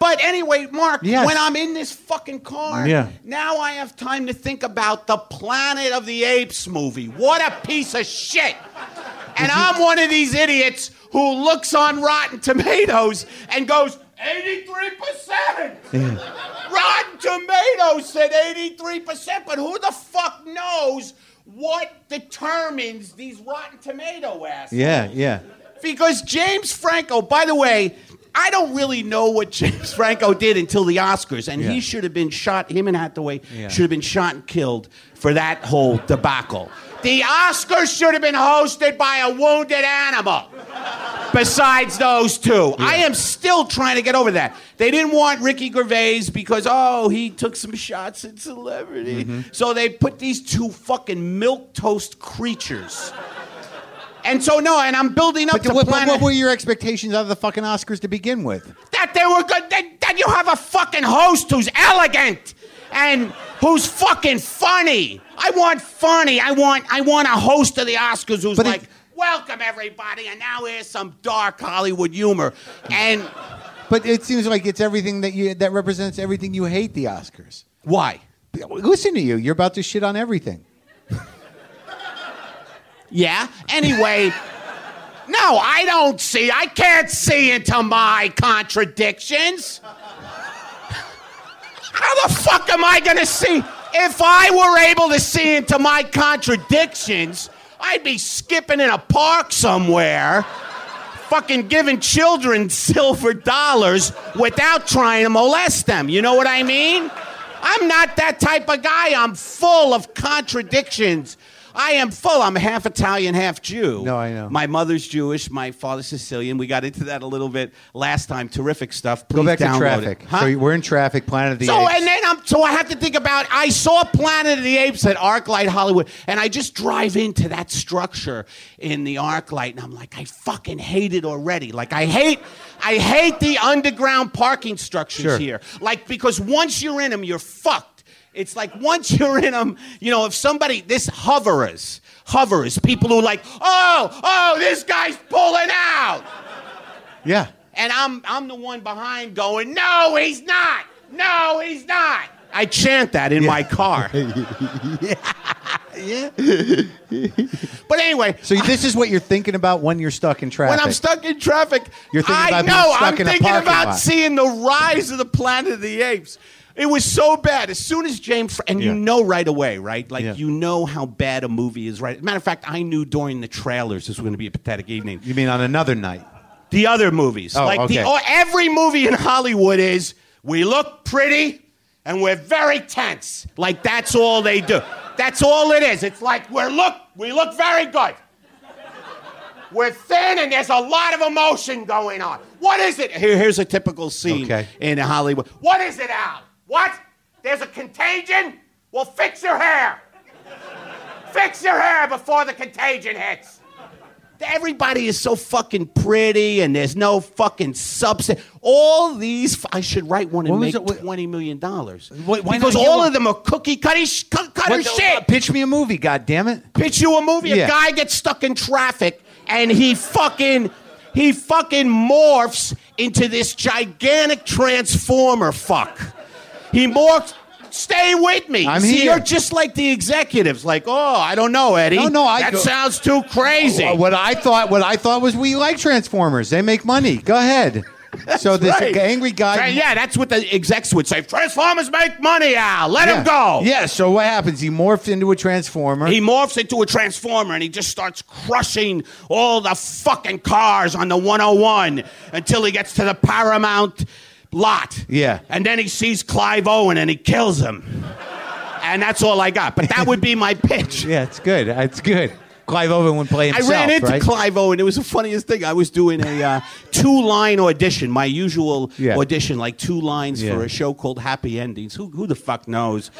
but anyway, Mark, Yes. when I'm in this fucking car, Yeah. now I have time to think about the Planet of the Apes movie. What a piece of shit. And I'm one of these idiots who looks on Rotten Tomatoes and goes, 83%. Rotten Tomatoes said 83%, but who the fuck knows what determines these Rotten Tomato assholes? Yeah, yeah. Because James Franco, by the way, I don't really know what James Franco did until the Oscars, and Yeah. he should have been shot. Him and Hathaway Yeah. should have been shot and killed for that whole debacle. The Oscars should have been hosted by a wounded animal. Besides those two, I am still trying to get over that. They didn't want Ricky Gervais because oh he took some shots at celebrity, Mm-hmm. so they put these two fucking milk toast creatures. And so no, and I'm building up But to what, Planet what were your expectations out of the fucking Oscars to begin with? that they were good. That, that you have a fucking host who's elegant and who's fucking funny. I want funny. I want I want a host of the Oscars who's But it- like, "Welcome everybody," and now here's some dark Hollywood humor. And But it seems like it's everything that you that represents everything you hate the Oscars. why? Listen to you. You're about to shit on everything. Yeah. Anyway. No, I don't see. I can't see into my contradictions. How the fuck am I gonna see? If I were able to see into my contradictions, I'd be skipping in a park somewhere, fucking giving children silver dollars without trying to molest them. You know what I mean? I'm not that type of guy. I'm full of contradictions. I am full. I'm half Italian, half Jew. No, I know. My mother's Jewish. My father's Sicilian. We got into that a little bit last time. Terrific stuff. Go back to traffic. Huh? So we're in traffic. Planet of the So Apes. and then I'm so I have to think about I saw Planet of the Apes at ArcLight Hollywood, and I just drive into that structure in the ArcLight, and I'm like, I fucking hate it already. Like I hate, I hate the underground parking structures Sure. here. Like because once you're in them, you're fucked. It's like once you're in them, you know, if somebody this hoverers, hoverers, people who like, oh, oh, this guy's pulling out. yeah. And I'm I'm the one behind going, no, he's not. No, he's not. I chant that in my car. Yeah. yeah. But anyway, So this is what you're thinking about when you're stuck in traffic. when I'm stuck in traffic, You're thinking I about being know stuck I'm in a thinking parking about lot. seeing the rise of the Planet of the Apes. It was so bad. As soon as James, Fr- and you know right away, right? Like Yeah. you know how bad a movie is, right? Matter of fact, I knew during the trailers this was going to be a pathetic evening. You mean on another night? The other movies, Oh, like okay. the, oh, every movie in Hollywood is we look pretty and we're very tense. Like that's all they do. That's all it is. It's like we're look we look very good. We're thin and there's a lot of emotion going on. What is it? Here, here's a typical scene Okay. in Hollywood. What is it, Al? What? There's a contagion? Well, fix your hair. fix your hair before the contagion hits. Everybody is so fucking pretty, and there's no fucking substance. All these, I should write one and When was make it- what- twenty million dollars Why- why because all yellow? of them are cookie cutter, sh- cut- cutter What the- shit. uh, pitch me a movie, God damn it! Pitch you a movie. Yeah. A guy gets stuck in traffic, and he fucking he fucking morphs into this gigantic transformer. Fuck. He morphed. Stay with me. I'm See, here. you're just like the executives. Like, oh, I don't know, Eddie. No, no, I that go- sounds too crazy. What I thought, what I thought was, we like Transformers. They make money. Go ahead. so this right. angry guy. Yeah, that's what the execs would say. Transformers make money, Al. Let him go. Yeah. So what happens? He morphs into a transformer. He morphs into a transformer and he just starts crushing all the fucking cars on the 101 until he gets to the Paramount lot. Yeah. And then he sees Clive Owen and he kills him. and that's all I got. But that would be my pitch. yeah, it's good. It's good. Clive Owen would play himself. I ran into right? Clive Owen. It was the funniest thing. I was doing a uh, two line audition, my usual Yeah. audition, like two lines Yeah. for a show called Happy Endings. Who, who the fuck knows?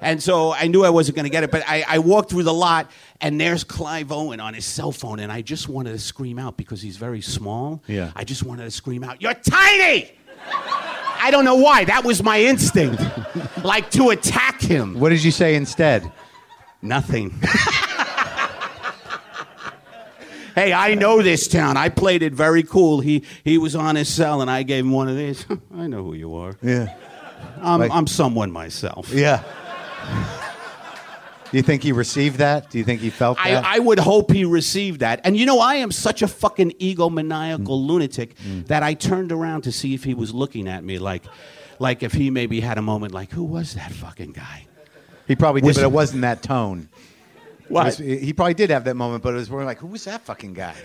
And so I knew I wasn't going to get it, but I, I walked through the lot, and there's Clive Owen on his cell phone, and I just wanted to scream out because he's very small. Yeah. I just wanted to scream out, You're tiny! I don't know why. That was my instinct. like to attack him. What did you say instead? Nothing. hey, I know this town. I played it very cool. He he was on his cell, and I gave him one of these. I know who you are. Yeah. I'm, Like- I'm someone myself. Yeah. Do you think he received that? Do you think he felt that? I would hope he received that. And you know, I am such a fucking egomaniacal Mm. lunatic that I turned around to see if he was looking at me like, like if he maybe had a moment like, who was that fucking guy? he probably did, Was- but it wasn't that tone. What? was- he probably did have that moment, but it was more like, who was that fucking guy?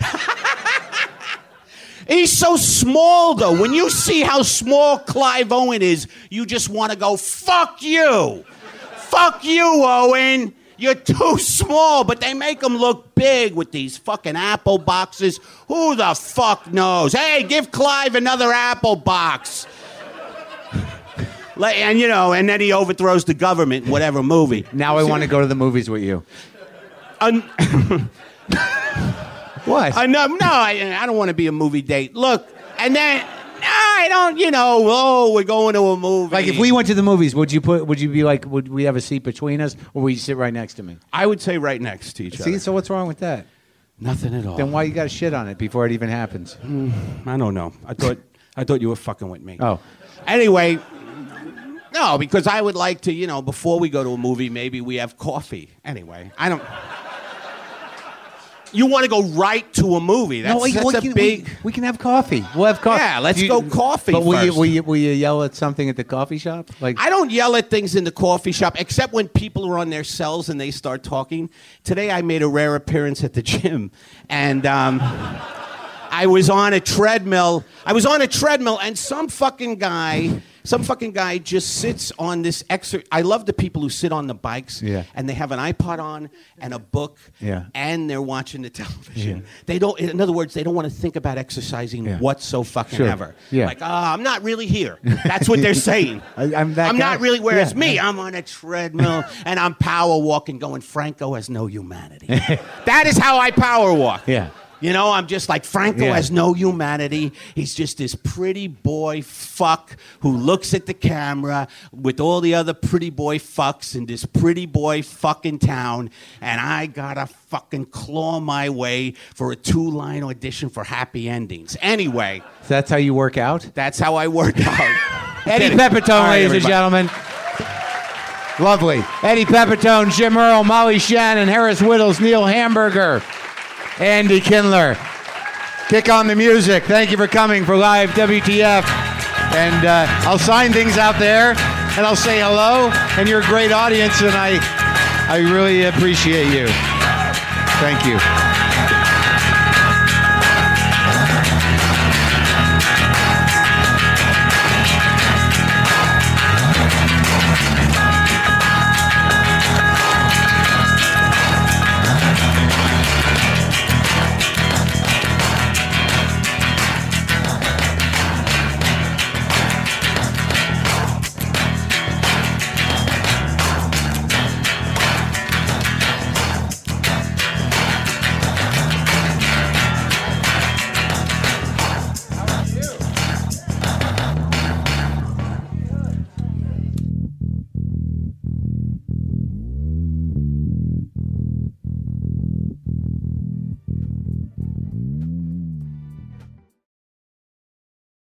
He's so small, though. When you see how small Clive Owen is, you just want to go, fuck you. Fuck you, Owen. You're too small, but they make them look big with these fucking apple boxes. Who the fuck knows? Hey, give Clive another apple box. And you know, and then he overthrows the government in whatever movie. now I want to go to the movies with you. Un- What? Know, no, I, I don't want to be a movie date. Look, and then no, I don't. You know, oh, we're going to a movie. like if we went to the movies, would you put? Would you be like? Would we have a seat between us, or would you sit right next to me? I would say right next to each See, other. so what's wrong with that? Nothing at all. Then why you got to shit on it before it even happens? Hmm, I don't know. I thought I thought you were fucking with me. Oh, Anyway, no, because I would like to, you know, before we go to a movie, maybe we have coffee. Anyway, I don't. You want to go right to a movie? That's, we, that's we a can, big. We, we can have coffee. We'll have coffee. Yeah, let's Do go coffee But will you, will you will you yell at something at the coffee shop? Like I don't yell at things in the coffee shop except when people are on their cells and they start talking. Today I made a rare appearance at the gym and um, I was on a treadmill. I was on a treadmill and some fucking guy, some fucking guy just sits on this exer I love the people who sit on the bikes Yeah. and they have an iPod on and a book Yeah. and they're watching the television. Yeah. They don't in other words, they don't want to think about exercising Yeah. whatso fucking Sure. ever. Yeah. Like, ah, I'm not really here. That's what they're saying. I- I'm that I'm not really. Whereas Yeah. me, I'm on a treadmill and I'm power walking, going. Franco has no humanity. that is how I power walk. Yeah. You know, I'm just like Franco Yeah. has no humanity. He's just this pretty boy fuck who looks at the camera with all the other pretty boy fucks in this pretty boy fucking town, and I gotta fucking claw my way for a two line audition for Happy Endings. Anyway, So that's how you work out. that's how I work out. Eddie Pepitone, right, ladies and gentlemen. Lovely. Eddie Pepitone, Jim Earl, Molly Shannon, Harris Wittels, Neil Hamburger, Andy Kindler. Kick on the music. Thank you for coming for live WTF. And uh, I'll sign things out there. and I'll say hello. And you're a great audience, and I, I really appreciate you. Thank you.